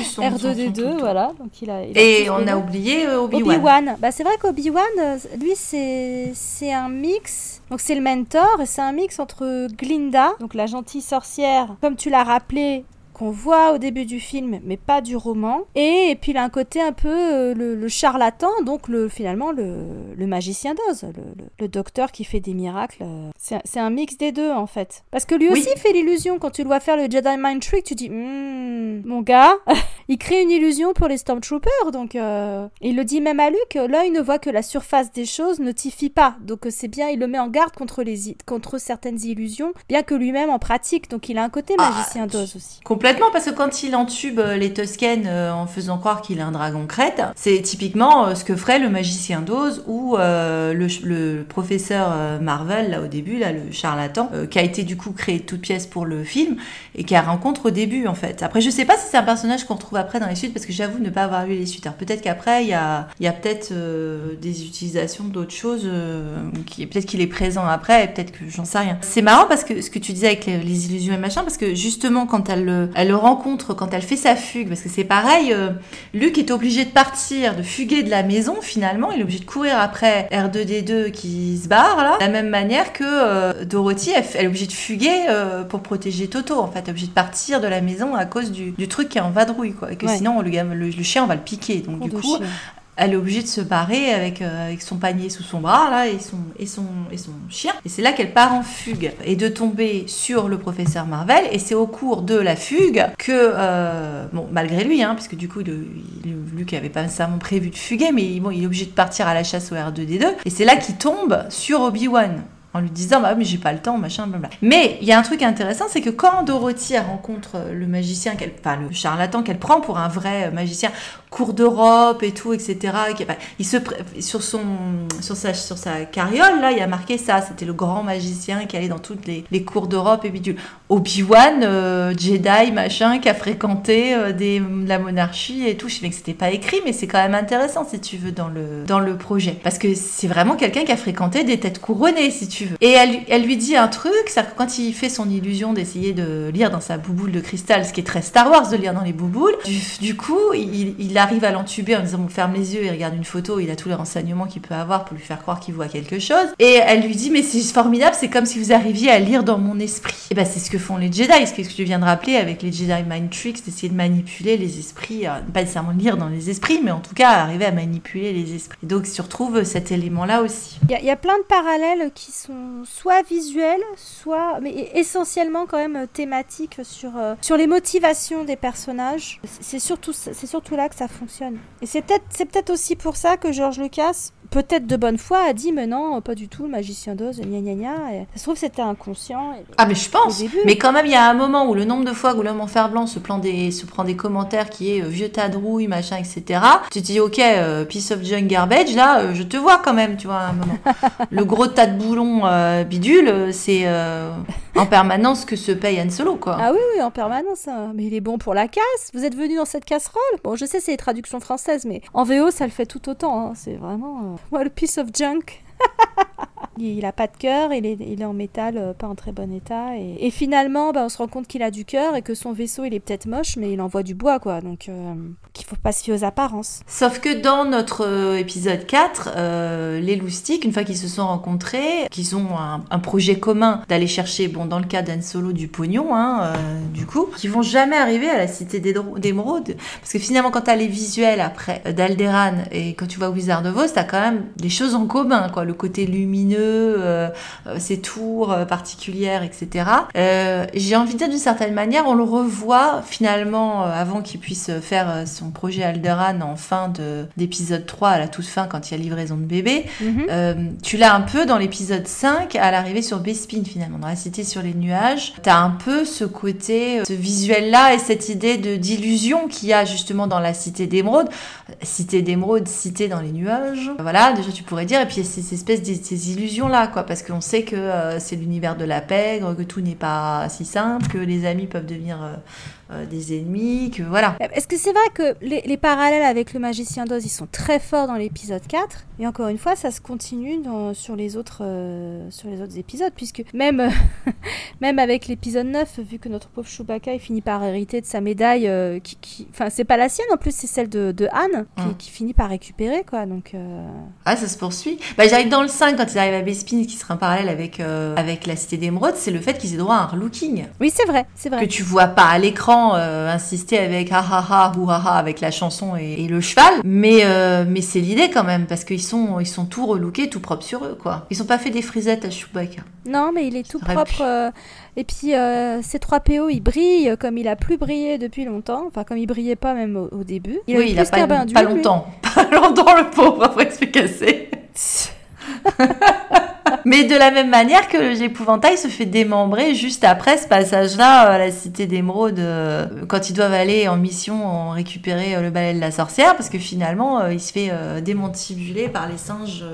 Speaker 2: R2D2, voilà. Donc il a,
Speaker 1: Et on a oublié euh, Obi-Wan.
Speaker 2: Obi-Wan. Bah, c'est vrai qu'Obi-Wan, euh, lui, c'est un mix. Donc c'est le mentor et c'est un mix entre Glinda, donc la gentille sorcière, comme tu l'as rappelé, qu'on voit au début du film, mais pas du roman. Et, puis il a un côté un peu euh, le, charlatan, donc le, finalement le, magicien d'Oz, le, docteur qui fait des miracles. C'est un mix des deux en fait. Parce que lui aussi fait l'illusion quand tu dois faire le Jedi Mind Trick, tu dis, hmm, mon gars, il crée une illusion pour les Stormtroopers. Donc euh, il le dit même à Luke, l'œil ne voit que la surface des choses, notifie pas. Donc c'est bien, il le met en garde contre, les, contre certaines illusions, bien que lui-même en pratique. Donc il a un côté ah, magicien d'Oz aussi.
Speaker 1: Complètement parce que quand il entube euh, les Tusken euh, en faisant croire qu'il est un dragon crête, c'est typiquement euh, ce que ferait le magicien d'Oz ou le, professeur Marvel, là au début, là, le charlatan, qui a été du coup créé de toutes pièces pour le film et qui a rencontre au début en fait. Après, je sais pas si c'est un personnage qu'on retrouve après dans les suites parce que j'avoue ne pas avoir lu les suites. Alors peut-être qu'après, il y a, y a peut-être des utilisations d'autres choses, peut-être qu'il est présent après, peut-être que j'en sais rien. C'est marrant parce que ce que tu disais avec les illusions et machin, parce que justement quand elle le elle le rencontre quand elle fait sa fugue, parce que c'est pareil, euh, Luc est obligé de partir, de fuguer de la maison finalement, il est obligé de courir après R2D2 qui se barre là, de la même manière que euh, Dorothy, elle, est obligée de fuguer euh, pour protéger Toto en fait, elle est obligée de partir de la maison à cause du, truc qui est en vadrouille quoi, et que sinon le, le, chien on va le piquer, donc du coup elle est obligée de se barrer avec, euh, son panier sous son bras et son, chien. Et c'est là qu'elle part en fugue et de tomber sur le professeur Marvel. Et c'est au cours de la fugue que, euh, bon, malgré lui, hein, puisque du coup, le, Luc avait pas nécessairement prévu de fuguer, mais bon, il est obligé de partir à la chasse au R2D2. Et c'est là qu'il tombe sur Obi-Wan en lui disant bah mais j'ai pas le temps machin blablabla. Mais il y a un truc intéressant c'est que quand Dorothy rencontre le magicien qu'elle enfin le charlatan qu'elle prend pour un vrai magicien cours d'Europe et tout etc il se sur son sur sa sur sa carriole là il a marqué ça c'était le grand magicien qui allait dans toutes les, les cours d'Europe et bidule Obi-Wan euh, Jedi machin qui a fréquenté euh, des la monarchie et tout. Je sais que c'était pas écrit mais c'est quand même intéressant si tu veux dans le dans le projet. Parce que c'est vraiment quelqu'un qui a fréquenté des têtes couronnées si tu et elle, elle lui dit un truc, c'est que quand il fait son illusion d'essayer de lire dans sa bouboule de cristal, ce qui est très Star Wars de lire dans les bouboules, du, coup, il, il, arrive à l'entuber en disant bon, ferme les yeux, il regarde une photo, il a tous les renseignements qu'il peut avoir pour lui faire croire qu'il voit quelque chose. Et elle lui dit mais c'est formidable, c'est comme si vous arriviez à lire dans mon esprit. Et ben c'est ce que font les Jedi, ce que tu viens de rappeler avec les Jedi Mind Tricks, d'essayer de manipuler les esprits, euh, pas nécessairement lire dans les esprits, mais en tout cas arriver à manipuler les esprits. donc tu retrouves cet élément-là aussi.
Speaker 2: Il y, a plein de parallèles qui sont soit visuels, soit, mais essentiellement quand même euh, thématiques sur, euh, sur les motivations des personnages. C'est surtout, surtout là que ça Et c'est peut-être, c'est peut-être aussi pour ça que George Lucas peut-être de bonne foi, a dit mais non, pas du tout, le magicien d'Oz, gna gna gna. ça se trouve, c'était inconscient.
Speaker 1: ah, mais je pense. Mais quand même, il y a un moment où le nombre de fois où l'homme en fer blanc se prend des, se prend des commentaires qui est euh, vieux tas de rouille, machin, etc. Tu te dis, ok, euh, piece of junk garbage, là, euh, je te vois quand même, tu vois, un moment. le gros tas de boulons bidule, c'est en permanence que se paye Han Solo, quoi.
Speaker 2: Ah oui, oui, en permanence. Hein. Mais il est bon pour la casse. Vous êtes venu dans cette casserole? Bon, je sais, c'est les traductions françaises, mais en VO, ça le fait tout autant. Hein. C'est vraiment. What a piece of junk. Il a pas de cœur, il est, en métal, euh, pas en très bon état. Et, finalement, bah, on se rend compte qu'il a du cœur et que son vaisseau, il est peut-être moche, mais il envoie du bois, quoi. Donc, euh, qu'il faut pas se fier aux apparences.
Speaker 1: Sauf que dans notre euh, épisode 4, les loustiques, une fois qu'ils se sont rencontrés, qu'ils ont un, projet commun d'aller chercher, bon, dans le cas d'Anne Solo, du pognon, hein, du coup, qui vont jamais arriver à la cité d'émeraude. Parce que finalement, quand tu as les visuels après d'Alderan et quand tu vois Wizard of Oz, tu as quand même des choses en commun, quoi. Le côté lumineux, euh, ses tours euh, particulières, etc. Euh, j'ai envie de dire d'une certaine manière, on le revoit finalement avant qu'il puisse faire son projet Alderan en fin d'épisode 3, à la toute fin, quand il y a livraison de bébé. Mhm. tu l'as un peu dans l'épisode 5, à l'arrivée sur Bespin finalement, dans la cité sur les nuages. Tu as un peu ce côté, ce visuel-là et cette idée de d'illusion qu'il y a justement dans la cité d'émeraude. Cité d'émeraude, cité dans les nuages. Voilà, déjà tu pourrais dire. Et puis ces espèces de ces illusions là quoi, parce qu'on sait que euh, c'est l'univers de la pègre, que tout n'est pas si simple, que les amis peuvent devenir euh, des ennemis, que voilà.
Speaker 2: Est-ce que c'est vrai que les, les parallèles avec le magicien d'Oz, ils sont très forts dans l'épisode 4 et encore une fois, ça se continue dans, sur, les autres, sur les autres épisodes, puisque même, même avec l'épisode 9, vu que notre pauvre Chewbacca il finit par hériter de sa médaille, qui, enfin c'est pas la sienne en plus, c'est celle de, de Anne, qui, hum. qui, finit par récupérer, quoi. Donc,
Speaker 1: Ah, ça se poursuit. Bah, j'arrive dans le 5 quand ils arrivent à Bespin, qui sera un parallèle avec, avec la Cité d'Émeraude, c'est le fait qu'ils aient droit à un relooking.
Speaker 2: Oui, c'est vrai, c'est vrai.
Speaker 1: Que tu vois pas à l'écran insister avec ha ha ha ou ha ha avec la chanson et, le cheval, mais, mais c'est l'idée quand même, parce qu'ils sont, ils sont tout relookés, tout propres sur eux, quoi. Ils ont pas fait des frisettes à Chewbacca.
Speaker 2: Non, mais il est tout propre. Euh, et puis, euh, C3PO, il brille comme il a plus brillé depuis longtemps. Enfin, comme il brillait pas même au, début.
Speaker 1: Il oui, a il a pas, pas longtemps. Pas longtemps, le pauvre, après il se fait casser. Mais de la même manière que l'épouvantail se fait démembrer juste après ce passage-là à la cité d'émeraude, euh, quand ils doivent aller en mission en récupérer euh, le balai de la sorcière, parce que finalement, euh, il se fait démantibuler par les singes.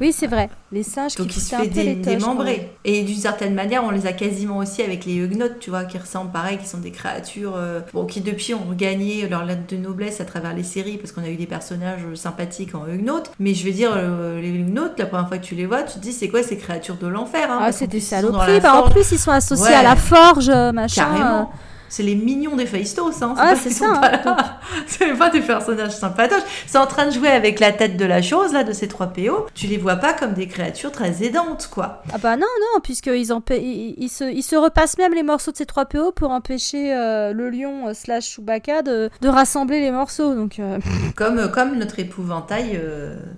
Speaker 2: Oui, c'est vrai. Les singes
Speaker 1: Donc
Speaker 2: qui
Speaker 1: il se fait démembrer. Et d'une certaine manière, on les a quasiment aussi avec les Huguenots, tu vois, qui ressemblent pareil, qui sont des créatures bon, qui depuis ont gagné leur lettre de noblesse à travers les séries, parce qu'on a eu des personnages sympathiques en Huguenots. Mais je veux dire, les Huguenots, la première fois que tu les vois, tu te dis c'est quoi ces créatures de l'enfer hein,
Speaker 2: Ah, c'est des saloperies. Bah, en plus, ils sont associés à la forge, machin.
Speaker 1: Carrément. C'est les mignons des Faistos, hein.
Speaker 2: Ah, c'est ça. Hein,
Speaker 1: c'est pas des personnages sympatoches. C'est en train de jouer avec la tête de la chose, là, de ces trois PO. Tu les vois pas comme des créatures très aidantes, quoi.
Speaker 2: Ah bah non, non, puisqu'ils ils, ils, se, ils se repassent même les morceaux de ces trois PO pour empêcher euh, le lion euh, slash Chewbacca de, de, rassembler les morceaux, donc... Euh.
Speaker 1: Comme, comme notre épouvantail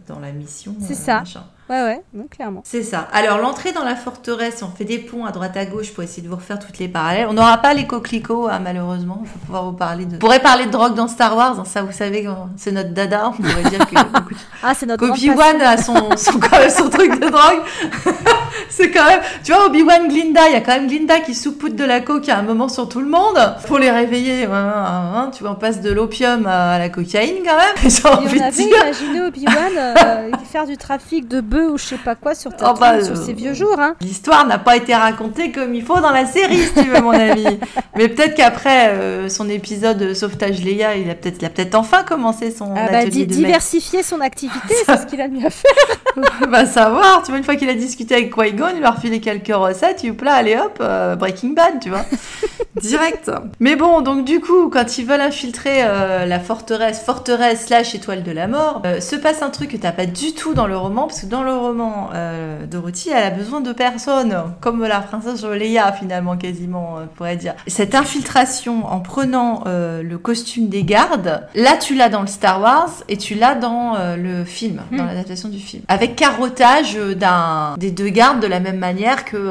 Speaker 1: dans la mission.
Speaker 2: C'est ça. Ouais, ouais, clairement.
Speaker 1: C'est ça. Alors, l'entrée dans la forteresse, on fait des ponts à droite à gauche pour essayer de vous refaire toutes les parallèles. On n'aura pas les coquelicots, hein, malheureusement. Il faut pouvoir vous parler de. On pourrait parler de drogue dans Star Wars. Hein, ça, vous savez, c'est notre dada. On pourrait dire que.
Speaker 2: ah, c'est notre
Speaker 1: Obi-Wan a son, son, son truc de drogue. c'est quand même. Tu vois, Obi-Wan, Glinda, il y a quand même Glinda qui soupoute de la coke à un moment sur tout le monde. Pour les réveiller, hein, tu vois, on passe de l'opium à la cocaïne quand même.
Speaker 2: Et on avait imaginé Obi-Wan euh, faire du trafic de ou je sais pas quoi sur, ta oh bah, sur ces vieux jours. Hein.
Speaker 1: L'histoire n'a pas été racontée comme il faut dans la série, si tu veux, mon ami. Mais peut-être qu'après euh, son épisode Sauvetage Léa, il a peut-être peut enfin commencé son ah bah, atelier
Speaker 2: Diversifier son activité, c'est ce qu'il a mieux à faire.
Speaker 1: Va savoir, tu vois, une fois qu'il a discuté avec Qui-Gon, leur filé quelques recettes, il là, allez hop, euh, Breaking Bad, tu vois. Direct. Mais bon, donc du coup, quand ils veulent infiltrer euh, la forteresse, forteresse slash étoile de la mort, se passe un truc que t'as pas du tout dans le roman, parce que dans le roman, euh, Dorothy, elle a besoin de personne, comme la princesse Leia finalement, quasiment, on pourrait dire. Cette infiltration en prenant euh, le costume des gardes, là tu l'as dans le Star Wars et tu l'as dans euh, le film, dans hmm. l'adaptation du film. Avec carottage d'un des deux gardes de la même manière que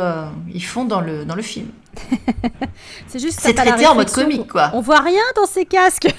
Speaker 1: ils font dans le, dans le film.
Speaker 2: c'est juste
Speaker 1: c'est traité en mode comique quoi.
Speaker 2: On voit rien dans ces casques.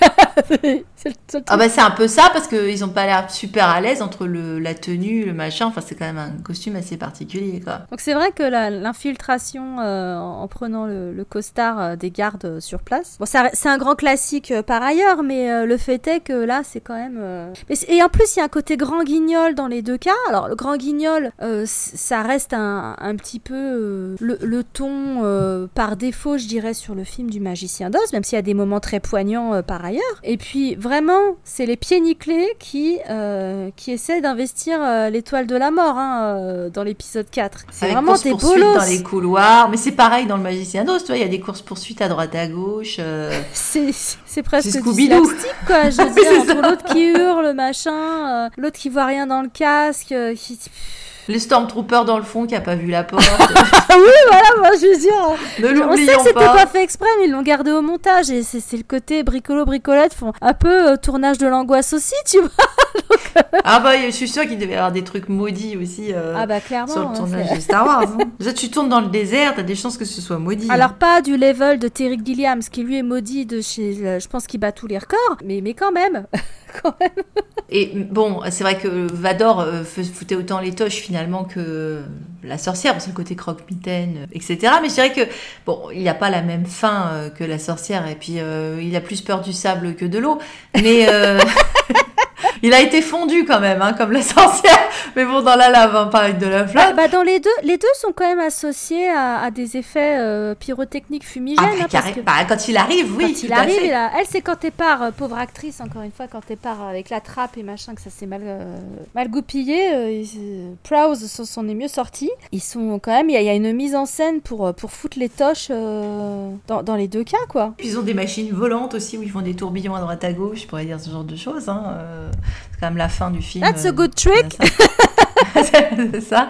Speaker 1: ah bah c'est un peu ça parce qu'ils ont pas l'air super à l'aise entre le, la tenue, le machin. Enfin c'est quand même un costume assez particulier quoi.
Speaker 2: Donc c'est vrai que l'infiltration euh, en prenant le, costard euh, des gardes euh, sur place. Bon c'est un grand classique par ailleurs, mais le fait est que là c'est quand même. Et en plus il y a un côté grand guignol dans les deux cas. Alors le grand guignol ça reste un, un petit peu le, le, ton par défaut, je dirais, sur le film du Magicien d'Oz, même s'il y a des moments très poignants euh, par ailleurs. Et puis, vraiment, c'est les pieds nickelés qui, euh, qui essaient d'investir euh, l'étoile de la mort hein, dans l'épisode 4. C'est vraiment des bolos.
Speaker 1: dans les couloirs, mais c'est pareil dans le Magicien d'Oz, tu vois, il y a des courses-poursuites à droite à gauche.
Speaker 2: C'est presque du quoi. Je veux dire, entre l'autre qui hurle, machin, l'autre qui voit rien dans le casque, qui
Speaker 1: les Stormtroopers dans le fond qui a pas vu la porte.
Speaker 2: oui, voilà, moi je veux dire. Ne On sait que c'était pas. fait exprès, mais ils l'ont gardé au montage. Et c'est le côté bricolo-bricolette, font un peu euh, tournage de l'angoisse aussi, tu vois.
Speaker 1: Euh, ah bah, je suis sûre qu'il devait y avoir des trucs maudits aussi euh,
Speaker 2: ah bah, clairement,
Speaker 1: sur le tournage de Star Wars. Hein. Déjà, tu tournes dans le désert, t'as des chances que ce soit maudit.
Speaker 2: Alors, pas du level de Terry Gilliams, qui lui est maudit de chez. Je pense qu'il bat tous les records, mais, mais quand même.
Speaker 1: Et bon, c'est vrai que Vador euh, foutait autant les toches finalement que la sorcière, parce que le côté croque-mitaine, euh, etc. Mais je dirais que, bon, il n'a pas la même faim euh, que la sorcière, et puis il a plus peur du sable que de l'eau. Mais. Il a été fondu quand même, hein, comme la sorcière. Mais bon, dans la lave, hein, pas avec de la flamme.
Speaker 2: Bah, bah, dans les deux, les deux sont quand même associés à, des effets euh, pyrotechniques fumigènes. Ah,
Speaker 1: bah, hein, bah, quand il arrive, oui.
Speaker 2: Quand il arrive, elle, c'est quand t'es part, euh, pauvre actrice, encore une fois, quand t'es part avec la trappe et machin, que ça s'est mal, euh, mal goupillé. Prowse s'en est mieux sorti. Ils sont quand même, il y, a une mise en scène pour, pour foutre les toches dans, dans, les deux cas, quoi.
Speaker 1: Puis ils ont des machines volantes aussi où ils font des tourbillons à droite à gauche, je pourrais dire ce genre de choses. Hein. C'est quand même la fin du film.
Speaker 2: That's a good trick!
Speaker 1: c'est ça.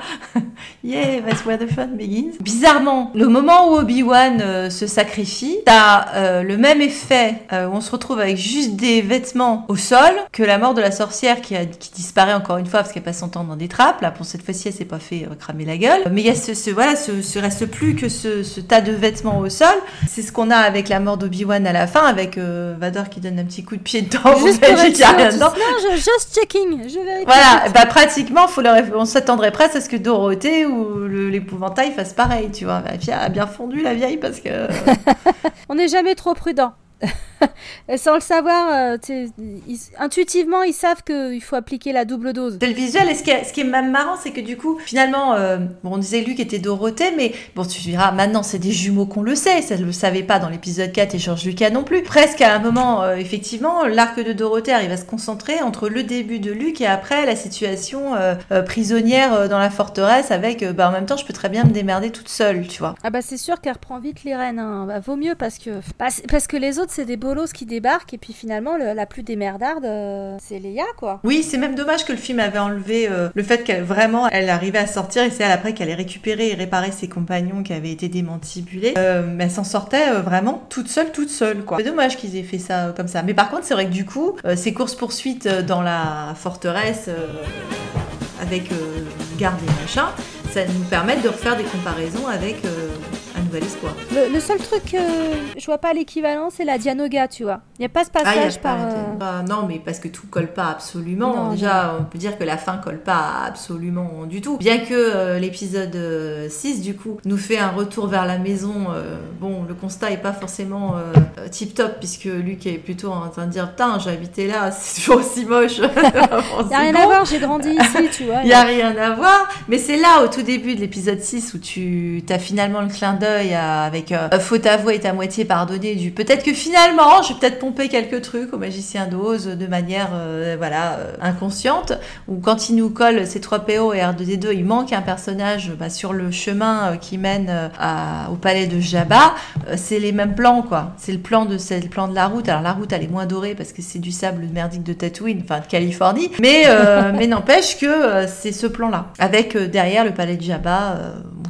Speaker 1: Yeah, that's where the fun begins. Bizarrement, le moment où Obi-Wan euh, se sacrifie, t'as euh, le même effet euh, où on se retrouve avec juste des vêtements au sol que la mort de la sorcière qui, a, qui disparaît encore une fois parce qu'elle passe son temps dans des trappes. Là, pour cette fois-ci, elle s'est pas fait cramer la gueule. Mais il y a ce, ce voilà, ce, ce, reste plus que ce, ce, tas de vêtements au sol. C'est ce qu'on a avec la mort d'Obi-Wan à la fin, avec Vador qui donne un petit coup de pied dedans.
Speaker 2: Juste pour être Non, je, just checking. Je
Speaker 1: voilà, bah pratiquement, faut leur on s'attendrait presque à ce que Dorothée ou l'épouvantail fassent pareil, tu vois. La fille a bien fondu, la vieille, parce que...
Speaker 2: on n'est jamais trop prudent. Sans le savoir, euh, intuitivement, ils savent qu'il faut appliquer la double dose.
Speaker 1: C'est le visuel. Et ce qui est, ce qui est même marrant, c'est que du coup, finalement, euh, bon, on disait Luc était Dorothée, mais bon, tu diras, maintenant, c'est des jumeaux qu'on le sait. Ça ne le savait pas dans l'épisode 4 et Georges Lucas non plus. Presque à un moment, euh, effectivement, l'arc de Dorothée arrive à se concentrer entre le début de Luc et après la situation prisonnière dans la forteresse avec, bah, en même temps, je peux très bien me démerder toute seule, tu vois.
Speaker 2: Ah bah c'est sûr qu'elle reprend vite les rênes. Hein. Bah, vaut mieux parce que, parce que les autres, c'est des bolos qui débarquent et puis finalement la plus démerdarde euh, c'est Léa quoi.
Speaker 1: Oui c'est même dommage que le film avait enlevé euh, le fait qu'elle vraiment elle arrivait à sortir et c'est elle après qu'elle ait récupéré et réparé ses compagnons qui avaient été démantibulés. Euh, mais elle s'en sortait vraiment toute seule toute seule quoi. C'est dommage qu'ils aient fait ça comme ça. Mais par contre c'est vrai que du coup ces courses poursuites dans la forteresse avec garde et machin ça nous permet de refaire des comparaisons avec nouvel espoir.
Speaker 2: Le, seul truc, euh, je vois pas l'équivalent, c'est la Dianoga, tu vois. Il n'y a pas ce ah, passage par.
Speaker 1: Euh, non, mais parce que tout colle pas absolument. Déjà, on peut dire que la fin colle pas absolument du tout. Bien que euh, l'épisode 6, du coup, nous fait un retour vers la maison. bon, le constat est pas forcément tip top, puisque Luc est plutôt en train de dire Putain, j'ai habité là, c'est toujours aussi moche.
Speaker 2: Il n'y a rien à voir, j'ai grandi ici, tu vois.
Speaker 1: Il n'y a rien à voir. Mais c'est là, au tout début de l'épisode 6, où tu as finalement le clin d'œil avec euh, faute avouée et à moitié pardonnée du peut-être que finalement je vais peut-être pomper quelques trucs au magicien d'Oz de manière euh, voilà euh, inconsciente. Ou quand il nous colle ces 3 PO et R2D2 il manque un personnage bah, sur le chemin qui mène à, au palais de Jabba c'est les mêmes plans quoi. C'est le plan de c'est le plan de la route. Alors la route elle est moins dorée parce que c'est du sable merdique de Tatooine enfin de Californie. Mais mais n'empêche que c'est ce plan là avec derrière le palais de Jabba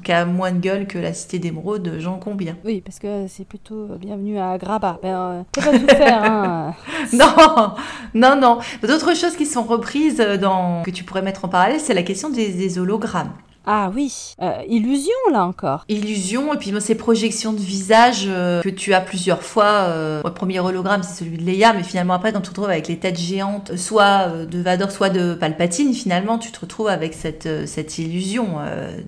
Speaker 1: qui a moins de gueule que la cité d'émeraude de Jean Combien.
Speaker 2: Oui, parce que c'est plutôt bienvenue à Grabat. Ben, euh, pas tout faire. Hein.
Speaker 1: non, non, non. D'autres choses qui sont reprises dans que tu pourrais mettre en parallèle, c'est la question des hologrammes.
Speaker 2: Ah oui, euh, illusion là encore.
Speaker 1: Illusion et puis ces projections de visage euh, que tu as plusieurs fois. Euh, le premier hologramme c'est celui de Leia, mais finalement après quand tu te retrouves avec les têtes géantes, soit de Vador, soit de Palpatine, finalement tu te retrouves avec cette cette illusion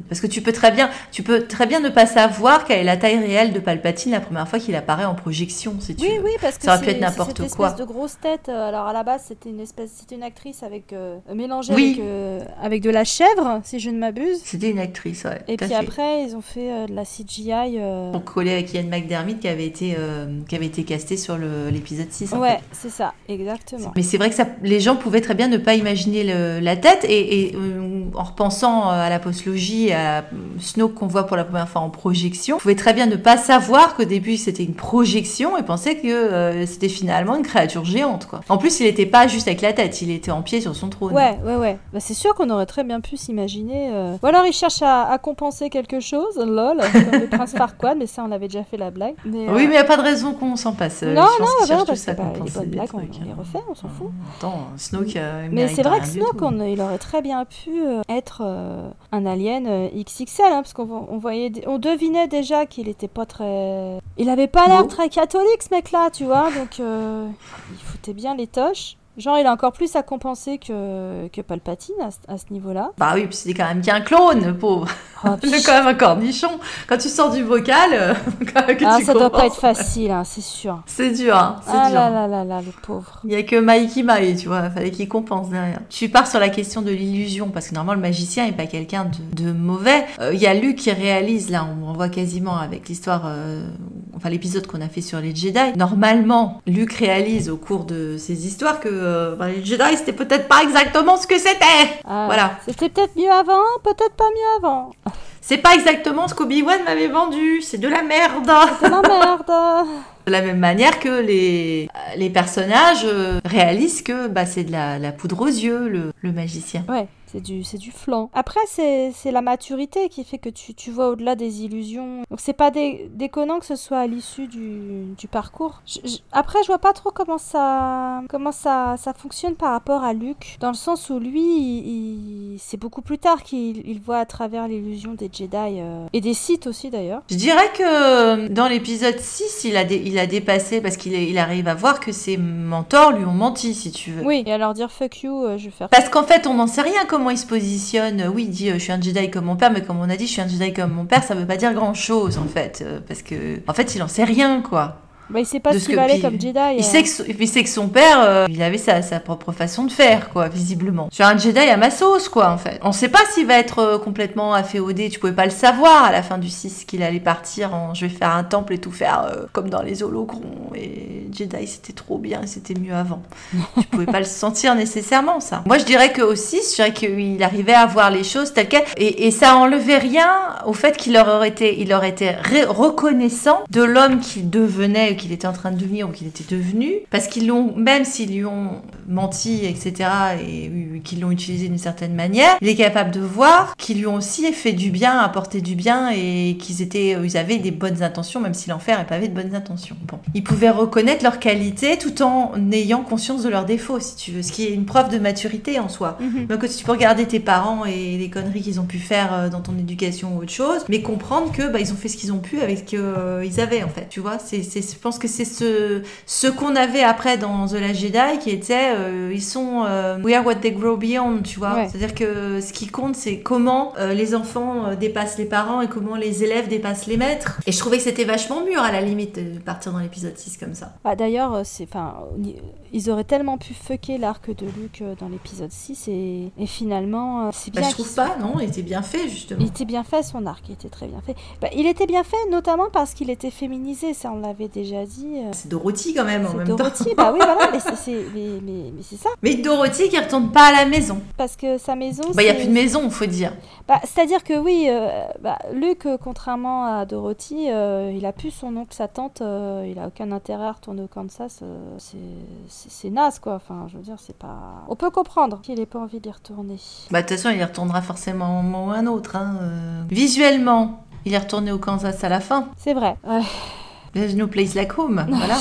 Speaker 1: parce que tu peux très bien, tu peux très bien ne pas savoir quelle est la taille réelle de Palpatine la première fois qu'il apparaît en projection. Si tu
Speaker 2: oui, oui, parce que ça aurait pu être n'importe quoi. Espèce de grosse tête. Alors à la base c'était une espèce, c'était une actrice avec mélangée avec, avec de la chèvre, si je ne m'abuse.
Speaker 1: C'était une actrice, ouais.
Speaker 2: Et puis après, ils ont fait euh, de la CGI. Euh...
Speaker 1: Pour coller avec Ian McDermott qui avait été, euh, qui avait été casté sur l'épisode 6.
Speaker 2: Ouais, c'est ça, exactement.
Speaker 1: Mais c'est vrai que ça, les gens pouvaient très bien ne pas imaginer le, la tête. Et, et euh, en repensant à la postlogie, à Snoke qu'on voit pour la première fois en projection, pouvaient très bien ne pas savoir qu'au début c'était une projection et penser que c'était finalement une créature géante. Quoi. En plus, il n'était pas juste avec la tête, il était en pied sur son trône.
Speaker 2: Ouais, ouais, ouais. Bah, c'est sûr qu'on aurait très bien pu s'imaginer. Voilà alors il cherche à, compenser quelque chose, lol, comme le prince Farquaad, mais ça on avait déjà fait la blague.
Speaker 1: oui, euh, mais il n'y a pas de raison qu'on s'en passe.
Speaker 2: Non, non, non, parce que les bonnes blagues, on, les refait, on s'en fout.
Speaker 1: Attends, Snoke. Euh,
Speaker 2: mais c'est vrai que Snoke, il aurait très bien pu euh, être un alien XXL, hein, parce qu'on voyait, on devinait déjà qu'il n'était pas très. Il avait pas l'air très catholique ce mec-là, tu vois, donc il foutait bien les toches. Genre, il a encore plus à compenser que, que Palpatine à, ce- à ce niveau-là.
Speaker 1: Bah oui, puis c'est quand même qu'un clone, pauvre.
Speaker 2: Oh,
Speaker 1: C'est quand même un cornichon. Quand tu sors du bocal, euh, que
Speaker 2: ah,
Speaker 1: tu
Speaker 2: ça doit pas être facile, hein, c'est sûr.
Speaker 1: C'est dur, hein, c'est
Speaker 2: Ah
Speaker 1: dur.
Speaker 2: là là là là, le pauvre.
Speaker 1: Il y a que Mikey Mae, tu vois, fallait qu'il compense derrière. Tu pars sur la question de l'illusion, parce que normalement le magicien est pas quelqu'un de, de mauvais. Euh, Il y a Luke qui réalise, là on, on voit quasiment avec l'histoire, euh, enfin l'épisode qu'on a fait sur les Jedi. Normalement, Luke réalise au cours de ces histoires que euh, bah, les Jedi c'était peut-être pas exactement ce que c'était.
Speaker 2: Ah,
Speaker 1: Voilà.
Speaker 2: C'était peut-être mieux avant, peut-être pas mieux avant.
Speaker 1: C'est pas exactement ce qu'Obi-Wan m'avait vendu, c'est de la merde.
Speaker 2: C'est la merde.
Speaker 1: De la même manière que les, les personnages euh, réalisent que bah, c'est de la, la poudre aux yeux, le, le magicien.
Speaker 2: Ouais, c'est du, c'est du flan. Après, c'est, c'est la maturité qui fait que tu, tu vois au-delà des illusions. Donc, c'est pas dé- déconnant que ce soit à l'issue du, du parcours. Je- je- après, je vois pas trop comment ça, comment ça, ça fonctionne par rapport à Luke. Dans le sens où lui, il- il- c'est beaucoup plus tard qu'il il voit à travers l'illusion des Jedi euh, et des Sith aussi d'ailleurs.
Speaker 1: Je dirais que dans l'épisode 6, il a, dé- il a dépassé parce qu'il est- il arrive à voir que ses mentors lui ont menti, si tu veux.
Speaker 2: Oui, et alors dire fuck you, euh, je vais faire.
Speaker 1: Parce qu'en fait, on n'en sait rien comment il se positionne. Oui, il dit euh, je suis un Jedi comme mon père, mais comme on a dit, je suis un Jedi comme mon père, ça veut pas dire grand chose en fait. Euh, Parce que, en fait, il en sait rien quoi.
Speaker 2: Bah, il sait pas
Speaker 1: de
Speaker 2: ce qu'il valait comme Jedi.
Speaker 1: Il
Speaker 2: euh.
Speaker 1: sait, que, son- il sait que son père, euh, il avait sa, sa propre façon de faire, quoi, visiblement. Sur un Jedi à ma sauce, quoi, en fait. On sait pas s'il va être euh, complètement afféodé. Tu pouvais pas le savoir à la fin du 6 qu'il allait partir en je vais faire un temple et tout faire euh, comme dans les holocrons. Et Jedi, c'était trop bien et c'était mieux avant. tu pouvais pas le sentir nécessairement, ça. Moi, je dirais que au 6, je dirais qu'il arrivait à voir les choses telles quelles. Et, et ça enlevait rien au fait qu'il aurait été, il aurait été reconnaissant de l'homme qu'il devenait, qu'il était en train de devenir ou qu'il était devenu. Parce qu'ils l'ont, même s'ils lui ont menti, etc., et euh, qu'ils l'ont utilisé d'une certaine manière, il est capable de voir qu'ils lui ont aussi fait du bien, apporté du bien et qu'ils étaient, euh, ils avaient des bonnes intentions, même si l'enfer est pavé de bonnes intentions. Bon. Ils pouvaient reconnaître leurs qualités tout en ayant conscience de leurs défauts, si tu veux, ce qui est une preuve de maturité en soi.
Speaker 2: Mhm.
Speaker 1: Donc tu peux regarder tes parents et les conneries qu'ils ont pu faire euh, dans ton éducation ou autre chose, mais comprendre que bah, ils ont fait ce qu'ils ont pu avec ce qu'ils avaient en fait. Tu vois, c'est, c'est, je pense que c'est ce, ce qu'on avait après dans The Last Jedi qui était euh, ils sont euh, we are what they grow beyond, tu vois.
Speaker 2: Ouais.
Speaker 1: C'est-à-dire que ce qui compte c'est comment euh, les enfants euh, dépassent les parents et comment les élèves dépassent les maîtres. Et je trouvais que c'était vachement mûr à la limite de partir dans l'épisode 6 comme ça.
Speaker 2: Ah, D'ailleurs, c'est, enfin, ils auraient tellement pu fucker l'arc de Luke dans l'épisode 6 et, et finalement, c'est
Speaker 1: Bah,
Speaker 2: bien
Speaker 1: je trouve pas, non, il était bien fait justement.
Speaker 2: Il était bien fait son arc, il était très bien fait. Bah, il était bien fait notamment parce qu'il était féminisé, ça on l'avait déjà dit. euh,
Speaker 1: C'est Dorothy quand même en même
Speaker 2: Dorothy,
Speaker 1: temps.
Speaker 2: bah oui voilà, mais c'est, mais, mais- mais ça,
Speaker 1: Mais Dorothy qui retourne pas à la maison.
Speaker 2: parce que sa maison.
Speaker 1: Bah, il y a plus de maison, faut dire.
Speaker 2: Bah, c'est-à-dire que oui, euh, bah, Luke, euh, contrairement à Dorothy, euh, il a plus son oncle, sa tante, il a aucun intérêt à retourner au Kansas, c'est, naze quoi, enfin je veux dire, c'est pas... On peut comprendre qu'il ait pas envie d'y retourner.
Speaker 1: Bah, de toute façon, il y retournera forcément un moment ou un autre. hein. Visuellement, il est retourné au Kansas à la fin.
Speaker 2: C'est vrai. Ouais.
Speaker 1: There's no place like home. Voilà.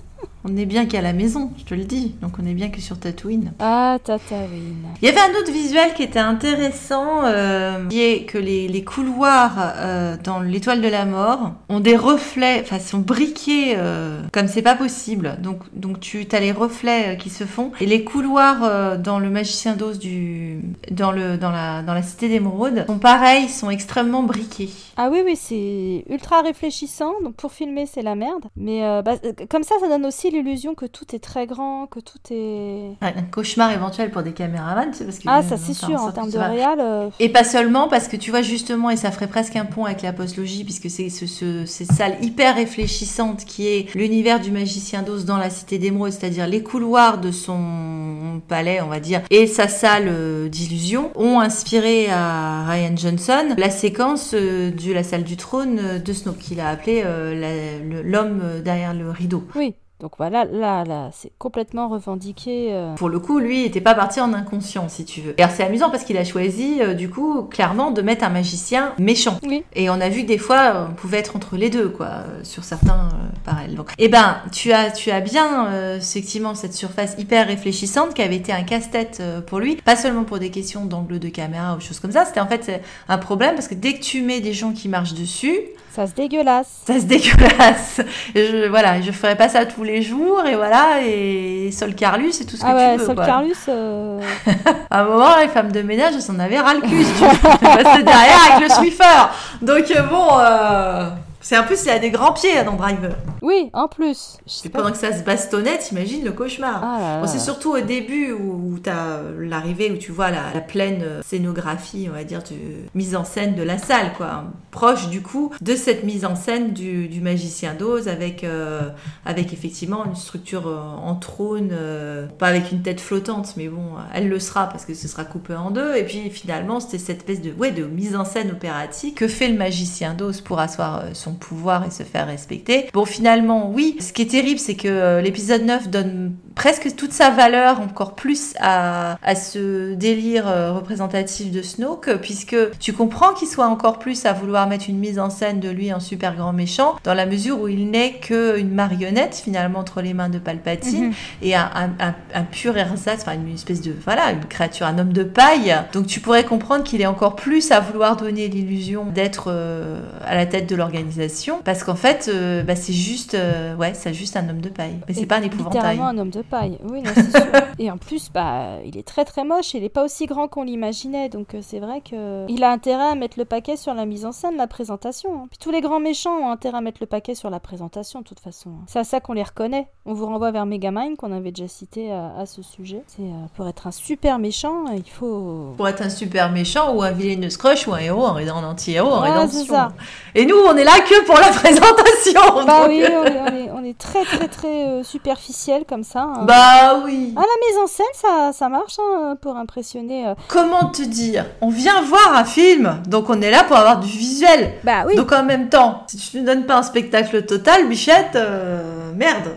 Speaker 1: On est bien qu'à la maison, je te le dis. Donc, on est bien que sur Tatooine.
Speaker 2: ah, Tatooine.
Speaker 1: Il y avait un autre visuel qui était intéressant, euh, qui est que les, les couloirs euh, dans l'étoile de la mort ont des reflets, enfin sont briqués euh, comme c'est pas possible. Donc, donc tu as les reflets qui se font et les couloirs dans le magicien d'os du dans le dans la dans la cité d'émeraude sont pareils, sont extrêmement briqués.
Speaker 2: Ah oui, oui, c'est ultra réfléchissant. Donc pour filmer, c'est la merde. Mais bah, comme ça, ça donne aussi l'illusion que tout est très grand, que tout est.
Speaker 1: Un cauchemar éventuel pour des caméramans, c'est parce que
Speaker 2: Ah, ça c'est sûr, en termes de réal. euh,
Speaker 1: Et pas seulement parce que tu vois justement, et ça ferait presque un pont avec la postlogie, puisque c'est ce, ce- cette salle hyper réfléchissante qui est l'univers du magicien d'os dans la cité d'émeraude, c'est-à-dire les couloirs de son palais, on va dire, et sa salle euh, d'illusion, ont inspiré à Ryan Johnson la séquence euh, de la salle du trône de Snoke, qu'il a appelé euh, l'homme derrière le rideau.
Speaker 2: Oui. Donc voilà, là, là, c'est complètement revendiqué. euh.
Speaker 1: Pour le coup, lui, il était pas parti en inconscient, si tu veux. Et alors, c'est amusant parce qu'il a choisi, euh, du coup, clairement, de mettre un magicien méchant.
Speaker 2: Oui.
Speaker 1: Et on a vu que des fois, on pouvait être entre les deux, quoi, euh, sur certains parallèles. Donc, eh ben, tu as, tu as bien, effectivement, cette surface hyper réfléchissante qui avait été un casse-tête pour lui. Pas seulement pour des questions d'angle de caméra ou choses comme ça. C'était en fait un problème parce que dès que tu mets des gens qui marchent dessus,
Speaker 2: Ça se dégueulasse.
Speaker 1: ça se dégueulasse. Je, voilà, je ferais pas ça tous les jours et voilà et Sol Carlus et tout ce
Speaker 2: ah
Speaker 1: que
Speaker 2: ouais,
Speaker 1: tu veux.
Speaker 2: Sol
Speaker 1: quoi.
Speaker 2: Carlus. euh,
Speaker 1: À un moment, les femmes de ménage, elles s'en avaient ras le cul. si tu passaient derrière avec le Swiffer. Donc euh, bon, euh, c'est un peu, il a des grands pieds dans Driver.
Speaker 2: Oui, en plus.
Speaker 1: Et pendant que ça se bastonnait, t'imagines le cauchemar.
Speaker 2: Ah
Speaker 1: Bon, c'est surtout au début où, où tu as l'arrivée, où tu vois la, la pleine euh, scénographie, on va dire, de mise en scène de la salle, quoi. Proche, du coup, de cette mise en scène du, du magicien d'Oz, avec, euh, avec effectivement une structure euh, en trône, euh, pas avec une tête flottante, mais bon, elle le sera parce que ce sera coupé en deux. Et puis finalement, c'était cette espèce de, ouais, de mise en scène opératique que fait le magicien d'Oz pour asseoir euh, son pouvoir et se faire respecter. Bon, finalement, oui. Ce qui est terrible, c'est que euh, l'épisode 9 donne presque toute sa valeur encore plus à, à ce délire euh, représentatif de Snoke, puisque tu comprends qu'il soit encore plus à vouloir mettre une mise en scène de lui en super grand méchant, dans la mesure où il n'est qu'une marionnette finalement entre les mains de Palpatine
Speaker 2: Mhm.
Speaker 1: et un, un, un- un pur ersatz, enfin une espèce de voilà, une créature, un homme de paille. Donc tu pourrais comprendre qu'il est encore plus à vouloir donner l'illusion d'être euh, à la tête de l'organisation, parce qu'en fait, euh, bah, c'est juste, euh, ouais, c'est juste un homme de paille, mais c'est pas un épouvantail.
Speaker 2: Littéralement un homme de paille. Oui, non, c'est sûr. Et en plus, bah, il est très très moche. Il est pas aussi grand qu'on l'imaginait. Donc euh, c'est vrai que il a intérêt à mettre le paquet sur la mise en scène, la présentation. hein. Puis tous les grands méchants ont intérêt à mettre le paquet sur la présentation, de toute façon. hein. C'est à ça qu'on les reconnaît. On vous renvoie vers Megamind qu'on avait déjà cité à, à ce sujet. C'est euh, pour être un super méchant, il faut.
Speaker 1: Pour être un super méchant ou un vilain crush ou un héros, un un anti-héros en
Speaker 2: Ouais,
Speaker 1: rédemption.
Speaker 2: ça.
Speaker 1: Et nous, on est là que pour la présentation.
Speaker 2: Bah
Speaker 1: donc-
Speaker 2: oui, on est, on est- on est très très très euh, superficiel comme ça. Hein.
Speaker 1: Bah oui.
Speaker 2: Ah, la mise en scène, ça, ça marche hein, pour impressionner. euh.
Speaker 1: Comment te dire? On vient voir un film, donc on est là pour avoir du visuel.
Speaker 2: Bah oui,
Speaker 1: Donc en même temps, si tu ne donnes pas un spectacle total, Bichette, euh, merde,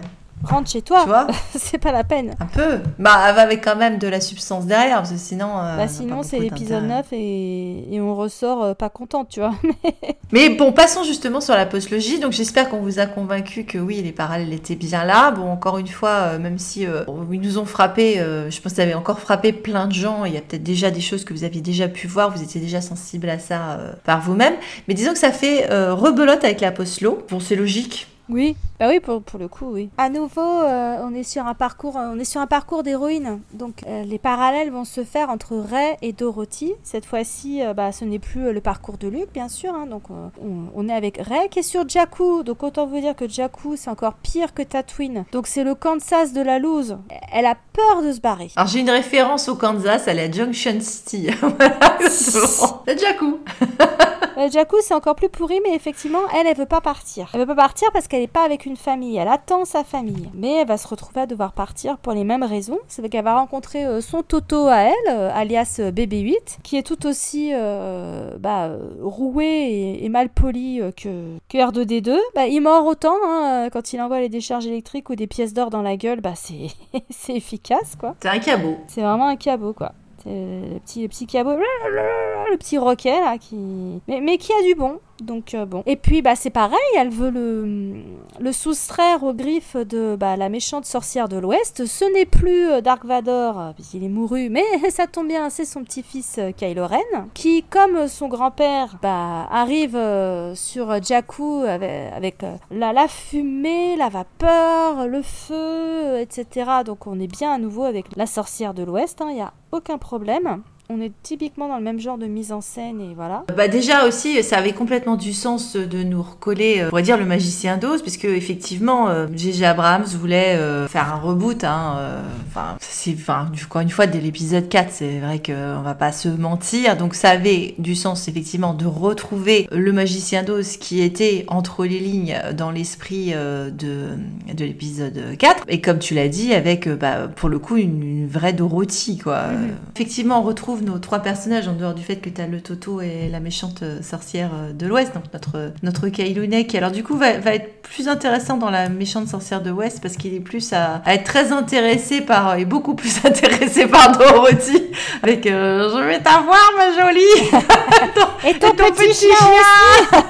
Speaker 2: rentre chez toi.
Speaker 1: tu vois
Speaker 2: c'est pas la peine.
Speaker 1: Un peu. Bah avec quand même de la substance derrière, parce que sinon... euh,
Speaker 2: bah sinon c'est l'épisode
Speaker 1: d'intérêt.
Speaker 2: 9 et, et on ressort euh, pas contente, tu vois.
Speaker 1: Mais bon, passons justement sur la postlogie. Donc j'espère qu'on vous a convaincu que oui, les parallèles étaient bien là. Bon, encore une fois, euh, même si ils nous ont frappé, je pense que ça avait encore frappé plein de gens. Il y a peut-être déjà des choses que vous aviez déjà pu voir, vous étiez déjà sensible à ça par vous-même. Mais disons que ça fait rebelote avec la postlo. Bon, c'est logique.
Speaker 2: Oui, bah oui pour, pour le coup, oui. À nouveau, euh, on est sur un parcours, euh, on est sur un parcours d'héroïne. Donc euh, les parallèles vont se faire entre Rey et Dorothy. Cette fois-ci, euh, bah ce n'est plus le parcours de Luke, bien sûr. hein. donc euh, on, on est avec Rey qui est sur Jakku. Donc autant vous dire que Jakku c'est encore pire que Tatooine. Donc c'est le Kansas de la loose. Elle a peur de se barrer.
Speaker 1: Alors j'ai une référence au Kansas, à la Junction City. La Jakku.
Speaker 2: Jakku, c'est encore plus pourri, mais effectivement, elle, elle veut pas partir. Elle veut pas partir parce qu'elle est pas avec une famille. Elle attend sa famille. Mais elle va se retrouver à devoir partir pour les mêmes raisons. C'est qu'elle va rencontrer euh, son Toto à elle, euh, alias euh, BB-8, qui est tout aussi euh, bah, roué et, et mal poli que, que R2D2. Bah, il mord autant hein, quand il envoie les décharges électriques ou des pièces d'or dans la gueule. Bah, c'est efficace, quoi.
Speaker 1: C'est un cabot.
Speaker 2: C'est vraiment un cabot, quoi. Le petit, le petit cabot, le petit roquet, là, qui... Mais, mais qui a du bon. Donc, euh, bon. Et puis, bah, c'est pareil, elle veut le, soustraire aux griffes de bah, la méchante sorcière de l'Ouest. Ce n'est plus euh, Dark Vador, euh, puisqu'il est mouru, mais ça tombe bien, c'est son petit-fils Kylo Ren, qui, comme son grand-père, bah, arrive sur Jakku avec, la, fumée, la vapeur, le feu, etc. Donc, on est bien à nouveau avec la sorcière de l'Ouest, il n'y a aucun problème. On est typiquement dans le même genre de mise en scène et voilà.
Speaker 1: Bah déjà aussi, ça avait complètement du sens de nous recoller, euh, on pourrait dire le magicien d'Oz, puisque effectivement, euh, J.J. Abrams voulait euh, faire un reboot. Hein, euh, enfin, c'est, enfin, encore une fois, dès l'épisode 4, c'est vrai qu'on va pas se mentir. Donc ça avait du sens effectivement de retrouver le magicien d'Oz qui était entre les lignes dans l'esprit euh, de, de l'épisode 4. Et comme tu l'as dit, avec euh, bah, pour le coup une, une vraie Dorothy, quoi.
Speaker 2: Mhm.
Speaker 1: Euh, Effectivement, on retrouve nos trois personnages en dehors du fait que tu as le Toto et la méchante euh, sorcière euh, de l'Ouest, donc notre, notre Kailune, qui alors du coup va, va être plus intéressant dans la méchante sorcière de l'Ouest parce qu'il est plus à, à être très intéressé par, et beaucoup plus intéressé par Dorothy, avec euh, Je vais t'avoir ma jolie!
Speaker 2: Et ton,
Speaker 1: et ton
Speaker 2: petit, chien,
Speaker 1: chien!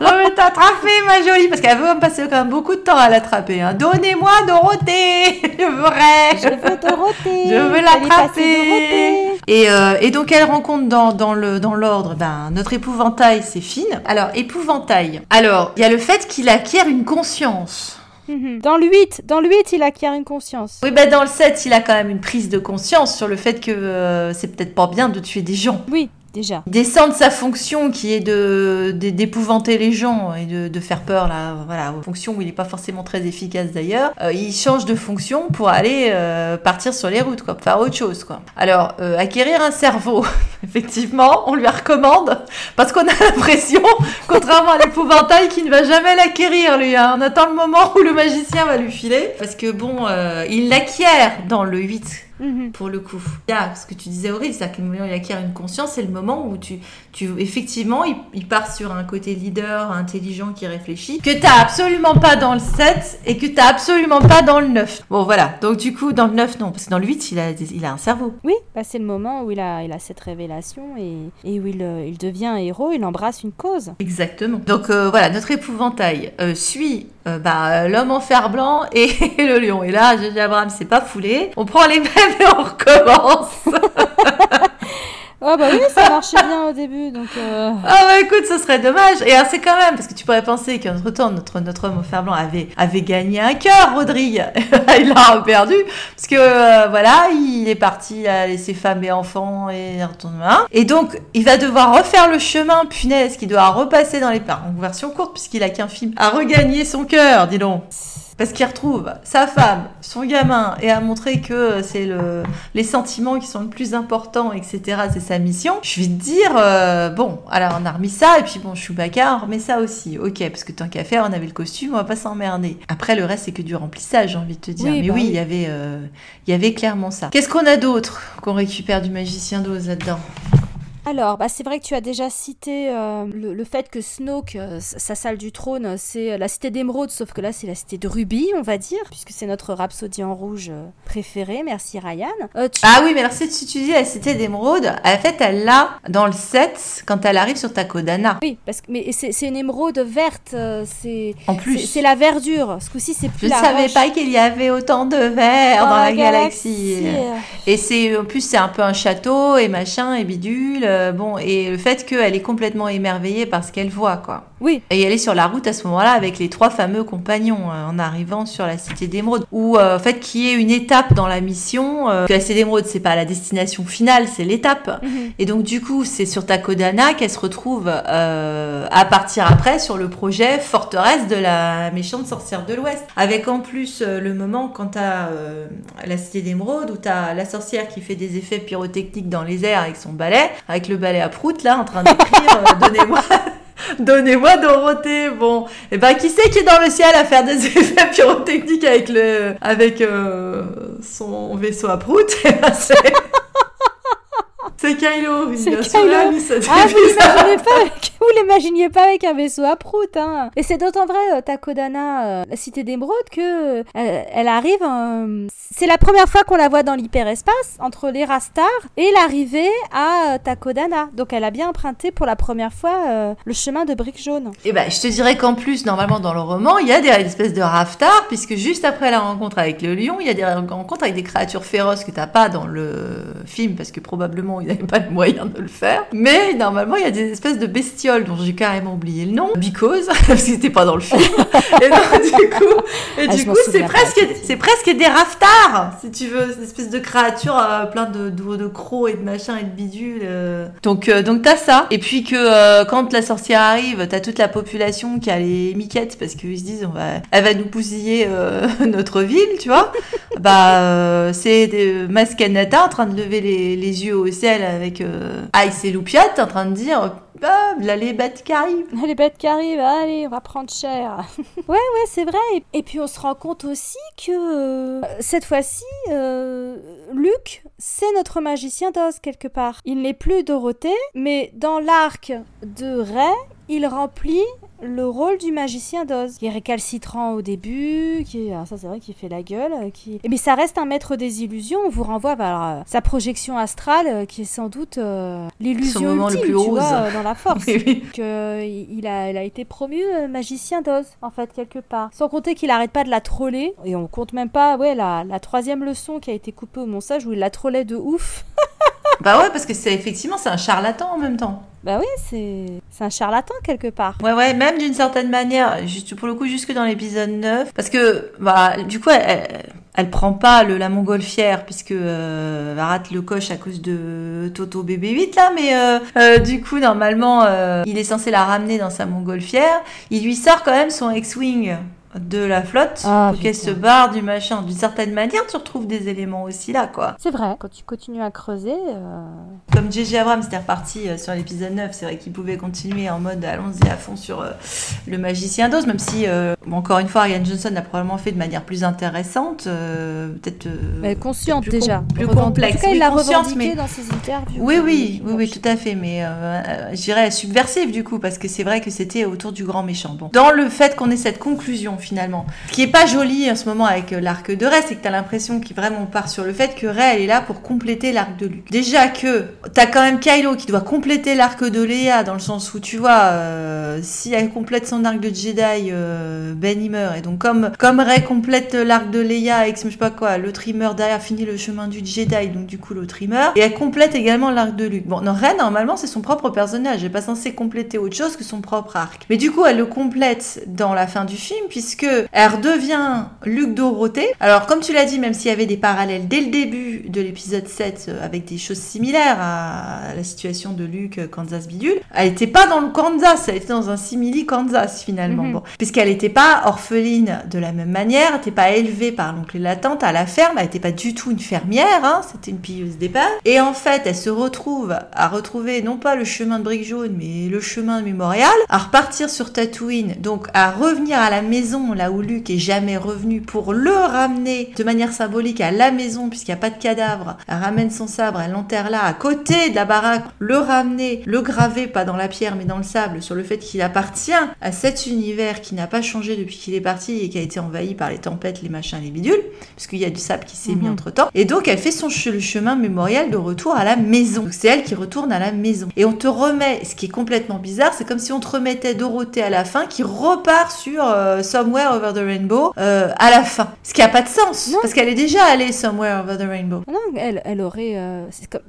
Speaker 1: Je vais t'attraper ma jolie Parce qu'elle veut me passer quand même beaucoup de temps à l'attraper. Hein. Donnez-moi Dorothée! Je voudrais
Speaker 2: Je veux Dorothée!
Speaker 1: Je veux l'attraper et, euh, et donc elle rencontre dans, dans le dans l'ordre ben, notre épouvantail, c'est Finn. Alors épouvantail. Alors il y a le fait qu'il acquiert une conscience.
Speaker 2: Mhm. Dans le 8, dans le 8, il acquiert une conscience.
Speaker 1: Oui, bah dans le 7, il a quand même une prise de conscience sur le fait que euh, c'est peut-être pas bien de tuer des gens.
Speaker 2: Oui, déjà.
Speaker 1: Il descend de sa fonction qui est de d'épouvanter les gens et de, faire peur là, voilà, aux fonctions où il n'est pas forcément très efficace d'ailleurs. Euh, il change de fonction pour aller euh, partir sur les routes, quoi, faire autre chose, quoi. Alors euh, acquérir un cerveau, effectivement, on lui recommande parce qu'on a l'impression, contrairement à l'épouvantail, qu'il ne va jamais l'acquérir lui. hein. On attend le moment où le magicien va lui filer parce que bon, il l'acquiert dans le 8
Speaker 2: Mhm.
Speaker 1: pour le coup. Il y a ce que tu disais Aurélie, c'est-à-dire que le moment où il acquiert une conscience, c'est le moment où tu, tu effectivement, il, il part sur un côté leader, intelligent, qui réfléchit, que t'as absolument pas dans le 7 et que t'as absolument pas dans le 9. Bon voilà, donc du coup, dans le 9, non, parce que dans le 8, il a, il a un cerveau.
Speaker 2: Oui, bah, c'est le moment où il a, il a cette révélation et, et où il, euh, il devient un héros, il embrasse une cause.
Speaker 1: Exactement. Donc euh, voilà, notre épouvantail euh, suit euh, bah, l'homme en fer blanc et, le lion. Et là, J.J. Abrams s'est pas foulé. On prend les mêmes et on recommence.
Speaker 2: Oh bah oui, ça marchait bien au début, donc... euh,
Speaker 1: Ah bah écoute, ce serait dommage. Et c'est quand même, parce que tu pourrais penser qu'entre temps, notre, notre homme au fer blanc avait, gagné un cœur, Rodrigue. il l'a perdu. Parce que euh, voilà, il est parti à laisser femme et enfants et retourne main. Et donc, il va devoir refaire le chemin, punaise, qu'il doit repasser dans les parcs. En version courte, puisqu'il a qu'un film. À regagner son cœur, dis donc. Parce qu'il retrouve sa femme, son gamin, et à montrer que c'est le, les sentiments qui sont le plus importants, etc. C'est sa mission. Je vais te dire, euh, bon, alors on a remis ça, et puis bon, Chewbacca, on remet ça aussi. Ok, parce que tant qu'à faire, on avait le costume, on va pas s'emmerder. Après, le reste, c'est que du remplissage, j'ai envie de te dire.
Speaker 2: Oui,
Speaker 1: Mais
Speaker 2: bah
Speaker 1: oui,
Speaker 2: oui.
Speaker 1: il y avait, euh, il y avait clairement ça. Qu'est-ce qu'on a d'autre qu'on récupère du magicien d'Oz là-dedans?
Speaker 2: Alors, bah, c'est vrai que tu as déjà cité euh, le, le fait que Snoke, euh, sa salle du trône, c'est la cité d'émeraude, sauf que là, c'est la cité de rubis, on va dire, puisque c'est notre rhapsodie en rouge euh, préférée. Merci Ryan. Euh, tu-
Speaker 1: Ah oui, mais alors si tu dis la cité d'émeraude, en fait, elle l'a dans le 7 quand elle arrive sur Takodana.
Speaker 2: Oui, parce que mais c'est une émeraude verte, euh, c'est
Speaker 1: En plus.
Speaker 2: c'est la verdure. Ce coup-ci, c'est
Speaker 1: Je
Speaker 2: plus
Speaker 1: ne
Speaker 2: la
Speaker 1: savais
Speaker 2: roche.
Speaker 1: pas qu'il y avait autant de verre dans, la galaxie.
Speaker 2: euh,
Speaker 1: Et c'est en plus c'est un peu un château et machin et bidule. Euh, bon et le fait qu'elle est complètement émerveillée par ce qu'elle voit quoi.
Speaker 2: Oui,
Speaker 1: Et elle est sur la route à ce moment-là avec les trois fameux compagnons euh, en arrivant sur la cité d'émeraude. Ou euh, en fait qui est une étape dans la mission. euh, que la cité d'émeraude c'est pas la destination finale, c'est l'étape.
Speaker 2: Mhm.
Speaker 1: Et donc du coup, c'est sur Takodana qu'elle se retrouve euh, à partir après sur le projet forteresse de la méchante sorcière de l'Ouest. Avec en plus euh, le moment quand t'as euh, la cité d'émeraude où t'as la sorcière qui fait des effets pyrotechniques dans les airs avec son balai, avec le balai à prout là en train d'écrire euh, Donnez-moi Donnez-moi Dorothée. Bon, et ben qui c'est qui est dans le ciel à faire des effets pyrotechniques avec le avec euh, son vaisseau à prout? Eh ben, C'est c'est Kylo. Il
Speaker 2: C'est
Speaker 1: a
Speaker 2: Kylo.
Speaker 1: celui-là, lui, cet
Speaker 2: Ah, vous l'imaginez pas avec... Vous l'imaginiez pas avec un vaisseau à prout, hein. Et c'est d'autant vrai, euh, Takodana, euh, la cité d'émeraude, que euh, elle, arrive... euh, C'est la première fois qu'on la voit dans l'hyperespace, entre les Rastars et l'arrivée à euh, Takodana. Donc elle a bien emprunté pour la première fois euh, le chemin de briques jaunes.
Speaker 1: Et ben, je te dirais qu'en plus, normalement, dans le roman, il y a des espèces de raftars, puisque juste après la rencontre avec le lion, il y a des rencontres avec des créatures féroces que t'as pas dans le film, parce que probablement, n'avaient pas le moyen de le faire. Mais normalement, il y a des espèces de bestioles dont j'ai carrément oublié le nom, because, parce que c'était pas dans le film. Et donc, du coup, et
Speaker 2: Ah,
Speaker 1: du coup, c'est presque, c'est presque des raftars, si tu veux, ces espèces de créatures euh, plein de, de, de crocs et de machins et de bidules. euh. Donc, euh, donc t'as ça. Et puis que euh, quand la sorcière arrive, t'as toute la population qui a les miquettes parce qu'ils se disent, on va, elle va nous bousiller euh, notre ville, tu vois. bah, c'est des Mascanata en train de lever les, les yeux au ciel avec euh, Ice et Loupiat en train de dire, bah, là les bêtes qui arrivent.
Speaker 2: Les bêtes qui arrivent, allez, on va prendre cher. ouais, ouais, c'est vrai. Et, puis on se rend compte aussi que euh, cette fois-ci, euh, Luc, c'est notre magicien d'Oz quelque part. Il n'est plus Dorothée, mais dans l'arc de Ray, il remplit le rôle du magicien d'Oz. Qui est récalcitrant au début, qui ah, ça c'est vrai qu'il fait la gueule, euh, qui... Mais ça reste un maître des illusions, on vous renvoie vers euh, sa projection astrale, euh, qui est sans doute euh, l'illusion
Speaker 1: moment le
Speaker 2: ultime,
Speaker 1: plus
Speaker 2: tu vois, dans la force
Speaker 1: Oui, oui.
Speaker 2: que il a, il a été promu magicien d'Oz, en fait, quelque part. Sans compter qu'il arrête pas de la troller. Et on compte même pas, ouais, la, la troisième leçon qui a été coupée au montage où il la trollait de ouf.
Speaker 1: Bah ouais, parce que c'est effectivement, c'est un charlatan en même temps.
Speaker 2: Bah oui, c'est un charlatan quelque part.
Speaker 1: Ouais, ouais, même d'une certaine manière, juste pour le coup, jusque dans l'épisode 9. Parce que, bah, du coup, elle, elle, prend pas le, la montgolfière, puisque euh, elle rate le coche à cause de Toto bébé 8, là, mais euh, euh, du coup, normalement, il est censé la ramener dans sa montgolfière. Il lui sort quand même son X-Wing de la flotte
Speaker 2: Ah,
Speaker 1: pour qu'elle se barre du machin. D'une certaine manière, tu retrouves des éléments aussi là, quoi.
Speaker 2: C'est vrai, quand tu continues à creuser. euh,
Speaker 1: Comme J.J. Abrams était reparti euh, sur l'épisode 9, c'est vrai qu'il pouvait continuer en mode allons-y à fond sur euh, le magicien d'Oz, même si, euh, bon, encore une fois, Ryan Johnson l'a probablement fait de manière plus intéressante, peut-être.
Speaker 2: consciente
Speaker 1: plus
Speaker 2: déjà.
Speaker 1: com- plus complexe.
Speaker 2: En tout cas, il
Speaker 1: Oui,
Speaker 2: l'a revendiqué
Speaker 1: mais-
Speaker 2: dans ses interviews.
Speaker 1: Oui, oui, oui, oui, tout à fait, mais je dirais subversive du coup, parce que c'est vrai que c'était autour du grand méchant. Bon, dans le fait qu'on ait cette conclusion finalement, ce qui est pas joli en ce moment avec euh, l'arc de Rey, c'est que t'as l'impression qu'il vraiment part sur le fait que Rey elle est là pour compléter l'arc de Luke. Déjà que t'as quand même Kylo qui doit compléter l'arc de Leia dans le sens où tu vois, euh, si elle complète son arc de Jedi, euh, Ben il meurt, et donc comme comme Rey complète l'arc de Leia avec je sais pas quoi, le trimmer derrière finit le chemin du Jedi, donc du coup le trimmer, et elle complète également l'arc de Luke. Bon, non, Rey normalement c'est son propre personnage, elle est pas censée compléter autre chose que son propre arc. Mais du coup elle le complète dans la fin du film puisque elle redevient Luke Dorothée. Alors comme tu l'as dit, même s'il y avait des parallèles dès le début de l'épisode 7 euh, avec des choses similaires à la situation de Luke euh, Kansas Bidule, elle était pas dans le Kansas, elle était dans un simili Kansas finalement.
Speaker 2: Mhm.
Speaker 1: Bon, puisqu'elle n'était pas orpheline de la même manière, elle n'était pas élevée par l'oncle et la tante à la ferme, elle n'était pas du tout une fermière, hein, c'était une pilleuse d'épaves. Et en fait, elle se retrouve à retrouver non pas le chemin de briques jaunes, mais le chemin mémorial, à repartir sur Tatooine, donc à revenir à la maison là où Luke est jamais revenu pour le ramener de manière symbolique à la maison puisqu'il n'y a pas de cadavre. Elle ramène son sabre, elle l'enterre là à côté de la baraque, le ramener, le graver pas dans la pierre mais dans le sable sur le fait qu'il appartient à cet univers qui n'a pas changé depuis qu'il est parti et qui a été envahi par les tempêtes, les machins, les bidules, puisqu'il y a du sable qui s'est mis
Speaker 2: Mhm.
Speaker 1: entre temps. Et donc elle fait son le chemin mémorial de retour à la maison. Donc c'est elle qui retourne à la maison. Et on te remet, ce qui est complètement bizarre, c'est comme si on te remettait Dorothée à la fin qui repart sur euh, Somewhere Over the Rainbow euh, à la fin. Ce qui a pas de sens.
Speaker 2: Non.
Speaker 1: Parce qu'elle est déjà allée Somewhere Over the Rainbow.
Speaker 2: Non, elle, elle aurait. euh, c'est comme,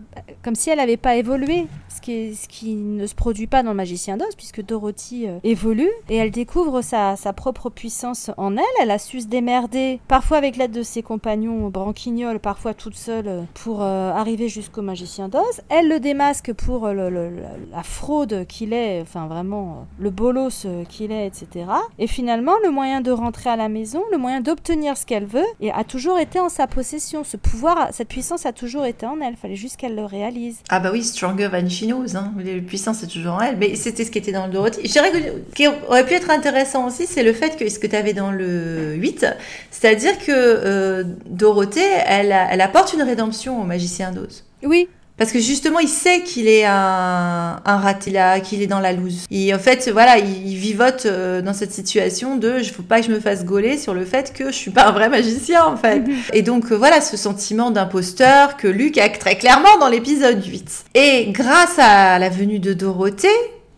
Speaker 2: comme si elle n'avait pas évolué, ce qui, est- ce qui ne se produit pas dans le Magicien d'Oz, puisque Dorothy euh, évolue et elle découvre sa, sa propre puissance en elle. Elle a su se démerder, parfois avec l'aide de ses compagnons branquignoles, parfois toute seule, pour arriver jusqu'au Magicien d'Oz. Elle le démasque pour le- le- la, fraude qu'il est, enfin vraiment le bolos qu'il est, etc. Et finalement, le moyen de rentrer à la maison, le moyen d'obtenir ce qu'elle veut, et a toujours été en sa possession. Ce pouvoir, cette puissance a toujours été en elle. Fallait juste qu'elle le réalise.
Speaker 1: Ah bah oui, Stronger than she knows, hein. La puissance est toujours en elle. Mais c'était ce qui était dans le Dorothy. Je dirais que ce qui aurait pu être intéressant aussi, c'est le fait que ce que tu avais dans le 8, c'est-à-dire que euh, Dorothée, elle, elle apporte une rédemption au magicien d'Oz.
Speaker 2: Oui,
Speaker 1: Parce que justement, il sait qu'il est un, un raté là, qu'il est dans la loose. Et en fait, voilà, il, il vivote euh, dans cette situation de je faut pas que je me fasse gauler sur le fait que je suis pas un vrai magicien en fait. Et donc euh, voilà, ce sentiment d'imposteur que Luc a très clairement dans l'épisode 8. Et grâce à la venue de Dorothée,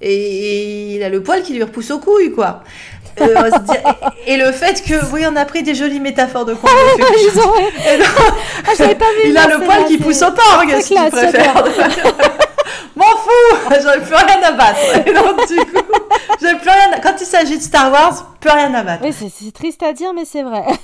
Speaker 1: et il a le poil qui lui repousse aux couilles quoi. Euh, on va se dire- et, et le fait que, oui, on a pris des jolies métaphores de conte de fées.
Speaker 2: Ils ont- Ah, pas vu.
Speaker 1: il a le poil
Speaker 2: là,
Speaker 1: qui pousse au porc,
Speaker 2: c'est
Speaker 1: si tu préfères. M'en fous J'aurais plus rien à battre. Et donc, du coup, j'ai plus rien à... Quand il s'agit de Star Wars, plus rien à battre.
Speaker 2: Oui, c'est- triste à dire, mais c'est vrai.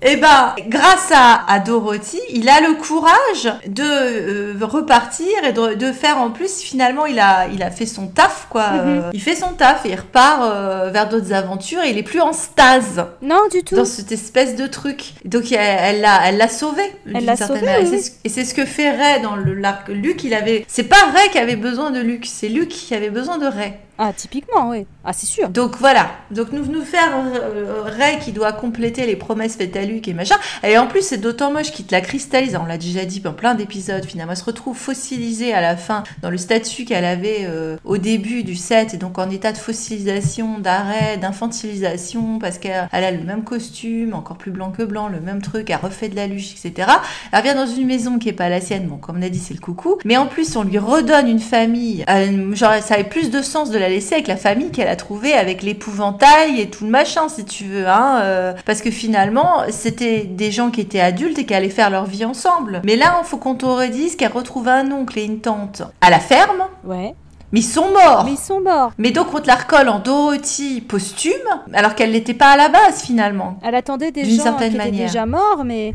Speaker 1: Et ben, grâce à, à Dorothy, il a le courage de euh, repartir et de, de faire en plus, finalement, il a, il a fait son taf, quoi.
Speaker 2: Mhm.
Speaker 1: Euh, il fait son taf et il repart euh, vers d'autres aventures et il est plus en stase.
Speaker 2: non, du tout.
Speaker 1: dans cette espèce de truc. Donc elle l'a, elle l'a sauvé.
Speaker 2: Elle l'a sauvé, oui,
Speaker 1: Et c'est ce- que fait Ray dans l'arc. Luke, il avait. C'est pas Ray qui avait besoin de Luke, c'est Luke qui avait besoin de Ray.
Speaker 2: Ah, typiquement, oui. Ah, c'est sûr.
Speaker 1: Donc voilà. Donc nous nous faire euh, Ray qui doit compléter les promesses faites à Luke et machin. Et en plus c'est d'autant moche qu'il te la cristallise. On l'a déjà dit dans plein d'épisodes. Finalement, elle se retrouve fossilisée à la fin dans le statut qu'elle avait euh, au début du set et donc en état de fossilisation, d'arrêt, d'infantilisation parce qu'elle elle a le même costume, encore plus blanc que blanc, le même truc, elle refait de la luche, etc. Elle revient dans une maison qui est pas la sienne. Bon, comme on a dit, c'est le coucou. Mais en plus, on lui redonne une famille. Euh, genre, ça avait plus de sens de la laisser avec la famille qu'elle a trouvée avec l'épouvantail et tout le machin, si tu veux. Hein, euh, parce que finalement, c'était des gens qui étaient adultes et qui allaient faire leur vie ensemble. Mais là, il faut qu'on te redise qu'elle retrouve un oncle et une tante à la ferme.
Speaker 2: Ouais.
Speaker 1: Mais ils sont morts.
Speaker 2: Mais ils sont morts.
Speaker 1: Mais donc on te la recolle en Dorothy posthume, alors qu'elle n'était pas à la base finalement.
Speaker 2: Elle attendait des
Speaker 1: D'une
Speaker 2: gens
Speaker 1: certaine
Speaker 2: qui étaient
Speaker 1: manière.
Speaker 2: déjà morts, mais,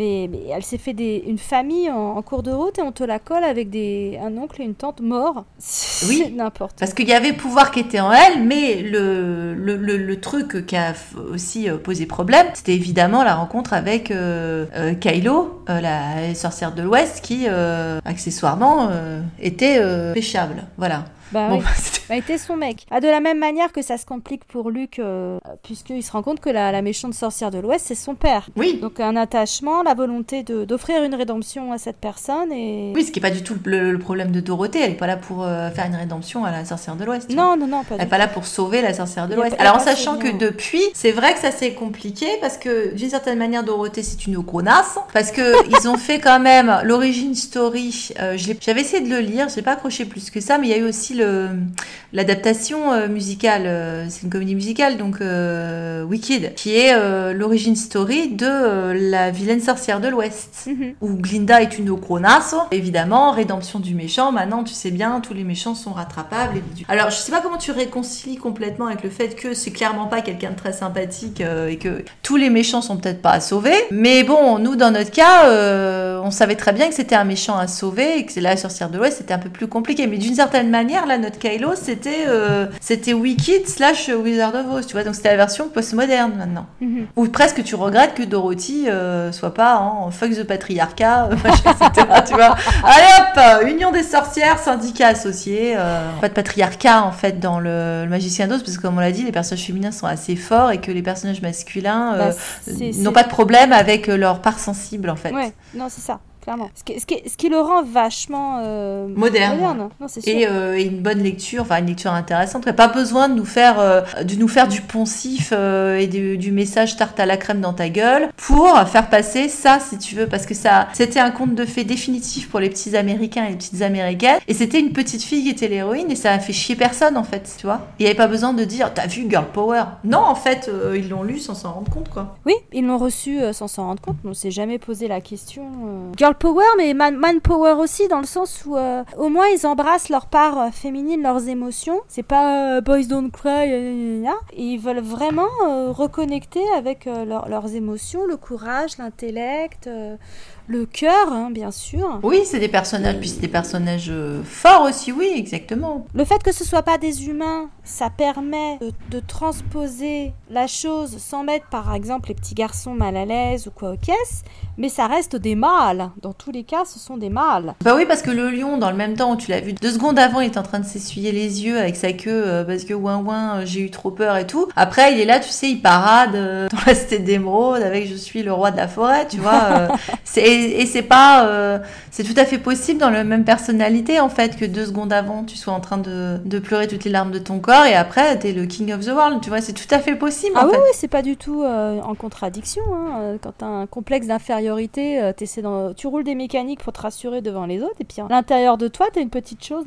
Speaker 2: mais, mais elle s'est fait des, une famille en, en cours de route et on te la colle avec des, un oncle et une tante morts.
Speaker 1: Oui.
Speaker 2: n'importe.
Speaker 1: Parce qu'il y avait pouvoir qui était en elle, mais le, le, le, le truc qui a aussi euh, posé problème, c'était évidemment la rencontre avec euh, euh, Kylo, euh, la sorcière de l'Ouest, qui accessoirement était péchable. Voilà.
Speaker 2: Bah
Speaker 1: Bon,
Speaker 2: oui.
Speaker 1: c'était-
Speaker 2: Bah, était son mec. Ah, de la même manière que ça se complique pour Luke, euh, puisqu'il se rend compte que la, la méchante sorcière de l'Ouest, c'est son père.
Speaker 1: oui.
Speaker 2: Donc un attachement, la volonté d'offrir une rédemption à cette personne et...
Speaker 1: Oui, ce qui n'est pas du tout le, le problème de Dorothée. Elle n'est pas là pour euh, faire une rédemption à la sorcière de l'Ouest. vois.
Speaker 2: Non, non, non, pas
Speaker 1: Elle n'est pas là pour sauver la sorcière de l'Ouest. Alors en sachant que depuis, c'est vrai que ça s'est compliqué parce que d'une certaine manière, Dorothée c'est une gronasse parce que ils ont fait quand même l'origine story. euh, J'avais essayé de le lire, je l'ai pas accroché plus que ça, mais il y a eu aussi l'adaptation euh, musicale. euh, c'est une comédie musicale donc euh, Wicked, qui est l'origine story de la vilaine sorcière de l'Ouest
Speaker 2: Mhm.
Speaker 1: où Glinda est une gronasse. Évidemment, rédemption du méchant. Maintenant, tu sais bien, tous les méchants sont rattrapables. et. Alors, je sais pas comment tu réconcilies complètement avec le fait que c'est clairement pas quelqu'un de très sympathique et que tous les méchants sont peut-être pas à sauver. Mais bon, nous, dans notre cas, euh, on savait très bien que c'était un méchant à sauver et que c'est la sorcière de l'Ouest, c'était un peu plus compliqué. Mais d'une certaine manière, là, notre Kylo, c'était euh, c'était Wicked slash Wizard of Oz, tu vois. Donc, c'était la version postmoderne maintenant.
Speaker 2: Mhm.
Speaker 1: Ou presque tu regrettes que Dorothy euh, soit pas en fuck the patriarcat, euh, etc. tu vois. Allez hop, euh, union des sorcières, syndicat associé. euh, pas de patriarcat en fait dans le, le magicien d'Oz parce que comme on l'a dit, les personnages féminins sont assez forts et que les personnages masculins
Speaker 2: Bah,
Speaker 1: n'ont pas de problème avec leur part sensible en fait.
Speaker 2: Ouais, non, c'est ça, clairement. Ce qui, ce qui- ce qui le rend vachement euh,
Speaker 1: Moderne.
Speaker 2: Non, c'est sûr.
Speaker 1: Et, euh, et une bonne lecture, enfin une lecture intéressante. Pas besoin de nous faire, euh, de nous faire du poncif euh, et du, du message tarte à la crème dans ta gueule pour faire passer ça, si tu veux, parce que ça, c'était un conte de fées définitif pour les petits Américains et les petites Américaines. Et c'était une petite fille qui était l'héroïne et ça a fait chier personne en fait, tu vois. Il n'y avait pas besoin de dire, t'as vu Girl Power? Non, en fait, ils l'ont lu sans s'en rendre compte, quoi.
Speaker 2: Oui, ils l'ont reçu sans s'en rendre compte, on s'est jamais posé la question. Girl power, mais man, power aussi, dans le sens où euh, au moins ils embrassent leur part euh, féminine, leurs émotions. C'est pas euh, boys don't cry, ils veulent vraiment reconnecter avec leur- leurs émotions, le courage, l'intellect, le cœur, hein, bien sûr.
Speaker 1: Oui, c'est des personnages, puis c'est des personnages euh, forts aussi, oui, exactement.
Speaker 2: Le fait que ce soit pas des humains, ça permet de, de transposer la chose sans mettre par exemple les petits garçons mal à l'aise ou quoi aux caisses, mais ça reste des mâles. Dans tous les cas, ce sont des mâles.
Speaker 1: Bah oui, parce que le lion, dans le même temps où tu l'as vu, deux secondes avant, il est en train de s'essuyer les yeux avec sa queue euh, parce que ouin ouin, euh, j'ai eu trop peur et tout. Après, il est là, tu sais, il parade euh, dans la cité d'émeraude avec je suis le roi de la forêt, tu vois. euh, c'est, et et c'est pas. euh, c'est tout à fait possible dans la même personnalité, en fait, que deux secondes avant, tu sois en train de, de pleurer toutes les larmes de ton corps et après, t'es le king of the world, tu vois. C'est tout à fait possible,
Speaker 2: Ah
Speaker 1: en
Speaker 2: oui, oui, c'est pas du tout euh, en contradiction. hein. Euh, Quand t'as un complexe d'infériorité, euh, tu roules des mécaniques pour te rassurer devant les autres, et puis à l'intérieur de toi, t'as une petite chose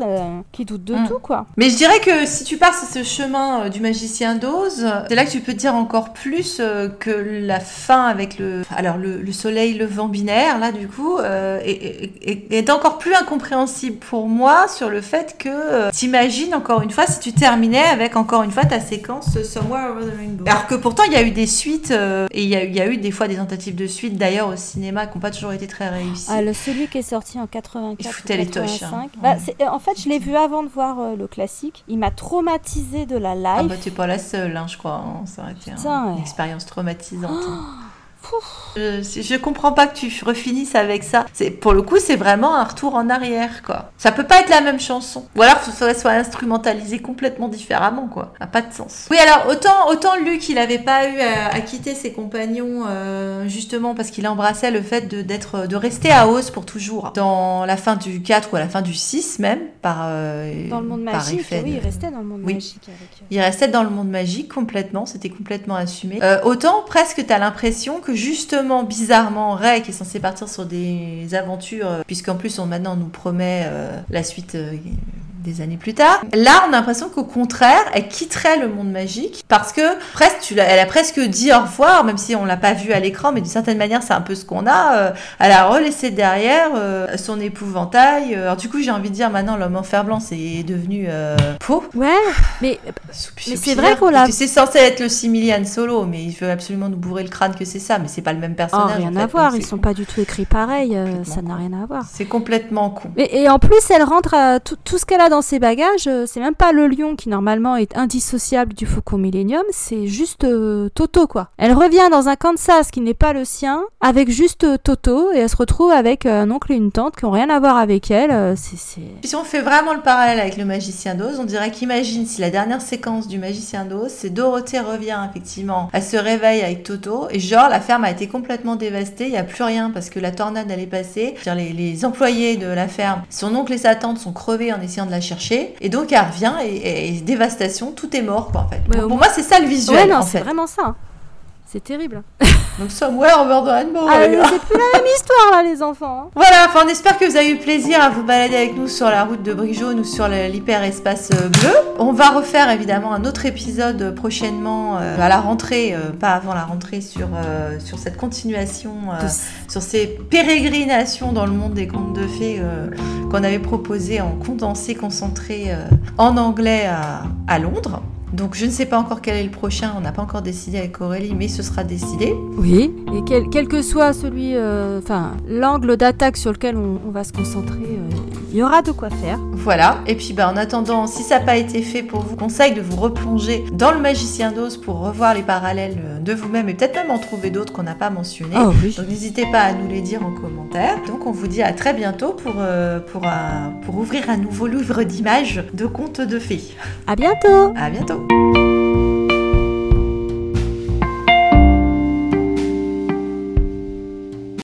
Speaker 2: qui doute de
Speaker 1: Mm.
Speaker 2: tout, quoi.
Speaker 1: Mais je dirais que si tu pars sur ce chemin du magicien d'Oz, c'est là que tu peux te dire encore plus que la fin avec le, alors le, le soleil levant binaire, là du coup, euh, est, est- est- est encore plus incompréhensible pour moi sur le fait que euh, t'imagines encore une fois si tu terminais avec encore une fois ta séquence Somewhere Over the Rainbow. Alors que pourtant il y a eu des suites euh, et il y, a eu- il y a eu des fois des tentatives de suite d'ailleurs au cinéma qui n'ont pas toujours été très réussies.
Speaker 2: Ah, le, celui qui est sorti en 84
Speaker 1: Il
Speaker 2: ou
Speaker 1: foutait les toches,
Speaker 2: 85.
Speaker 1: hein.
Speaker 2: Bah, euh, en fait, je l'ai vu avant de voir le classique. Il m'a traumatisé de la
Speaker 1: Ah
Speaker 2: live.
Speaker 1: bah t'es pas la seule, hein, je crois. hein. Ça aurait été un- une expérience traumatisante. hein. Je, je comprends pas que tu refinisses avec ça. C'est pour le coup, c'est vraiment un retour en arrière, quoi. Ça peut pas être la même chanson. Ou alors, il faudrait soit instrumentalisé complètement différemment, quoi. Ça n'a pas de sens. Oui, alors autant autant Luc, il avait pas eu à, à quitter ses compagnons euh, justement parce qu'il embrassait le fait de d'être de rester à Oz pour toujours. Dans la fin du 4 ou à la fin du 6 même, par euh,
Speaker 2: Dans le monde magique, oui,
Speaker 1: de-
Speaker 2: il restait dans le monde
Speaker 1: Oui.
Speaker 2: magique avec. euh,
Speaker 1: il restait dans le monde magique complètement, c'était complètement assumé. Euh, autant presque t'as l'impression que justement, bizarrement, Ray qui est censé partir sur des aventures, euh, puisqu'en plus on maintenant nous promet euh, la suite. euh, des années plus tard. Là, on a l'impression qu'au contraire, elle quitterait le monde magique parce que presque, tu elle a presque dit au revoir, même si on l'a pas vu à l'écran, mais d'une certaine manière, c'est un peu ce qu'on a. euh, elle a relaissé derrière euh, son épouvantail. Euh, Alors du coup, j'ai envie de dire maintenant, l'homme en fer blanc, c'est devenu euh, peau.
Speaker 2: Ouais, mais Mais c'est vrai qu'on l'a-
Speaker 1: C'est censé être le Similian Solo, mais il veut absolument nous bourrer le crâne que c'est ça, mais c'est pas le même
Speaker 2: oh,
Speaker 1: personnage.
Speaker 2: rien
Speaker 1: en fait,
Speaker 2: à voir, ils sont pas du tout écrits pareil, ça n'a rien à voir.
Speaker 1: C'est complètement con.
Speaker 2: Et, et en plus, elle rentre à tout, tout ce qu'elle a dans ses bagages. euh, C'est même pas le lion qui normalement est indissociable du Faucon Millenium, c'est juste euh, Toto quoi. Elle revient dans un Kansas qui n'est pas le sien, avec juste euh, Toto, et elle se retrouve avec un oncle et une tante qui ont rien à voir avec elle.
Speaker 1: si on fait vraiment le parallèle avec le magicien d'Oz, on dirait qu'imagine si la dernière séquence du magicien d'Oz, c'est Dorothée revient effectivement, elle se réveille avec Toto, et genre la ferme a été complètement dévastée, il n'y a plus rien parce que la tornade elle est passée, les, les employés de la ferme, son oncle et sa tante sont crevés en essayant de la chercher, et donc elle revient et, et- et dévastation, tout est mort quoi en fait.
Speaker 2: Ouais,
Speaker 1: pour moi c'est ça le visuel
Speaker 2: Ouais, non, c'est
Speaker 1: fait.
Speaker 2: vraiment ça. C'est terrible.
Speaker 1: Donc somewhere over the rainbow.
Speaker 2: Ah, c'est plus la même histoire là, les enfants. hein.
Speaker 1: Voilà, enfin, on espère que vous avez eu plaisir à vous balader avec nous sur la route de Brijaune ou sur l'hyperespace euh, bleu. On va refaire évidemment un autre épisode prochainement euh, à la rentrée, euh, pas avant la rentrée, sur, euh, sur cette continuation, sur ces pérégrinations dans le monde des contes de fées qu'on avait proposé en condensé, concentré en anglais à, à Londres. Donc je ne sais pas encore quel est le prochain, on n'a pas encore décidé avec Aurélie, mais ce sera décidé.
Speaker 2: Oui, et quel, quel que soit celui, euh, enfin, l'angle d'attaque sur lequel on, on va se concentrer, euh, il y aura de quoi faire.
Speaker 1: Voilà, et puis bah, en attendant, si ça n'a pas été fait pour vous, conseille de vous replonger dans le Magicien d'Oz pour revoir les parallèles euh, de vous-même et peut-être même en trouver d'autres qu'on n'a pas mentionnés.
Speaker 2: Oh oui.
Speaker 1: Donc n'hésitez pas à nous les dire en commentaire. Donc on vous dit à très bientôt pour, euh, pour ouvrir un nouveau livre d'images de contes de fées.
Speaker 2: À bientôt.
Speaker 1: À bientôt you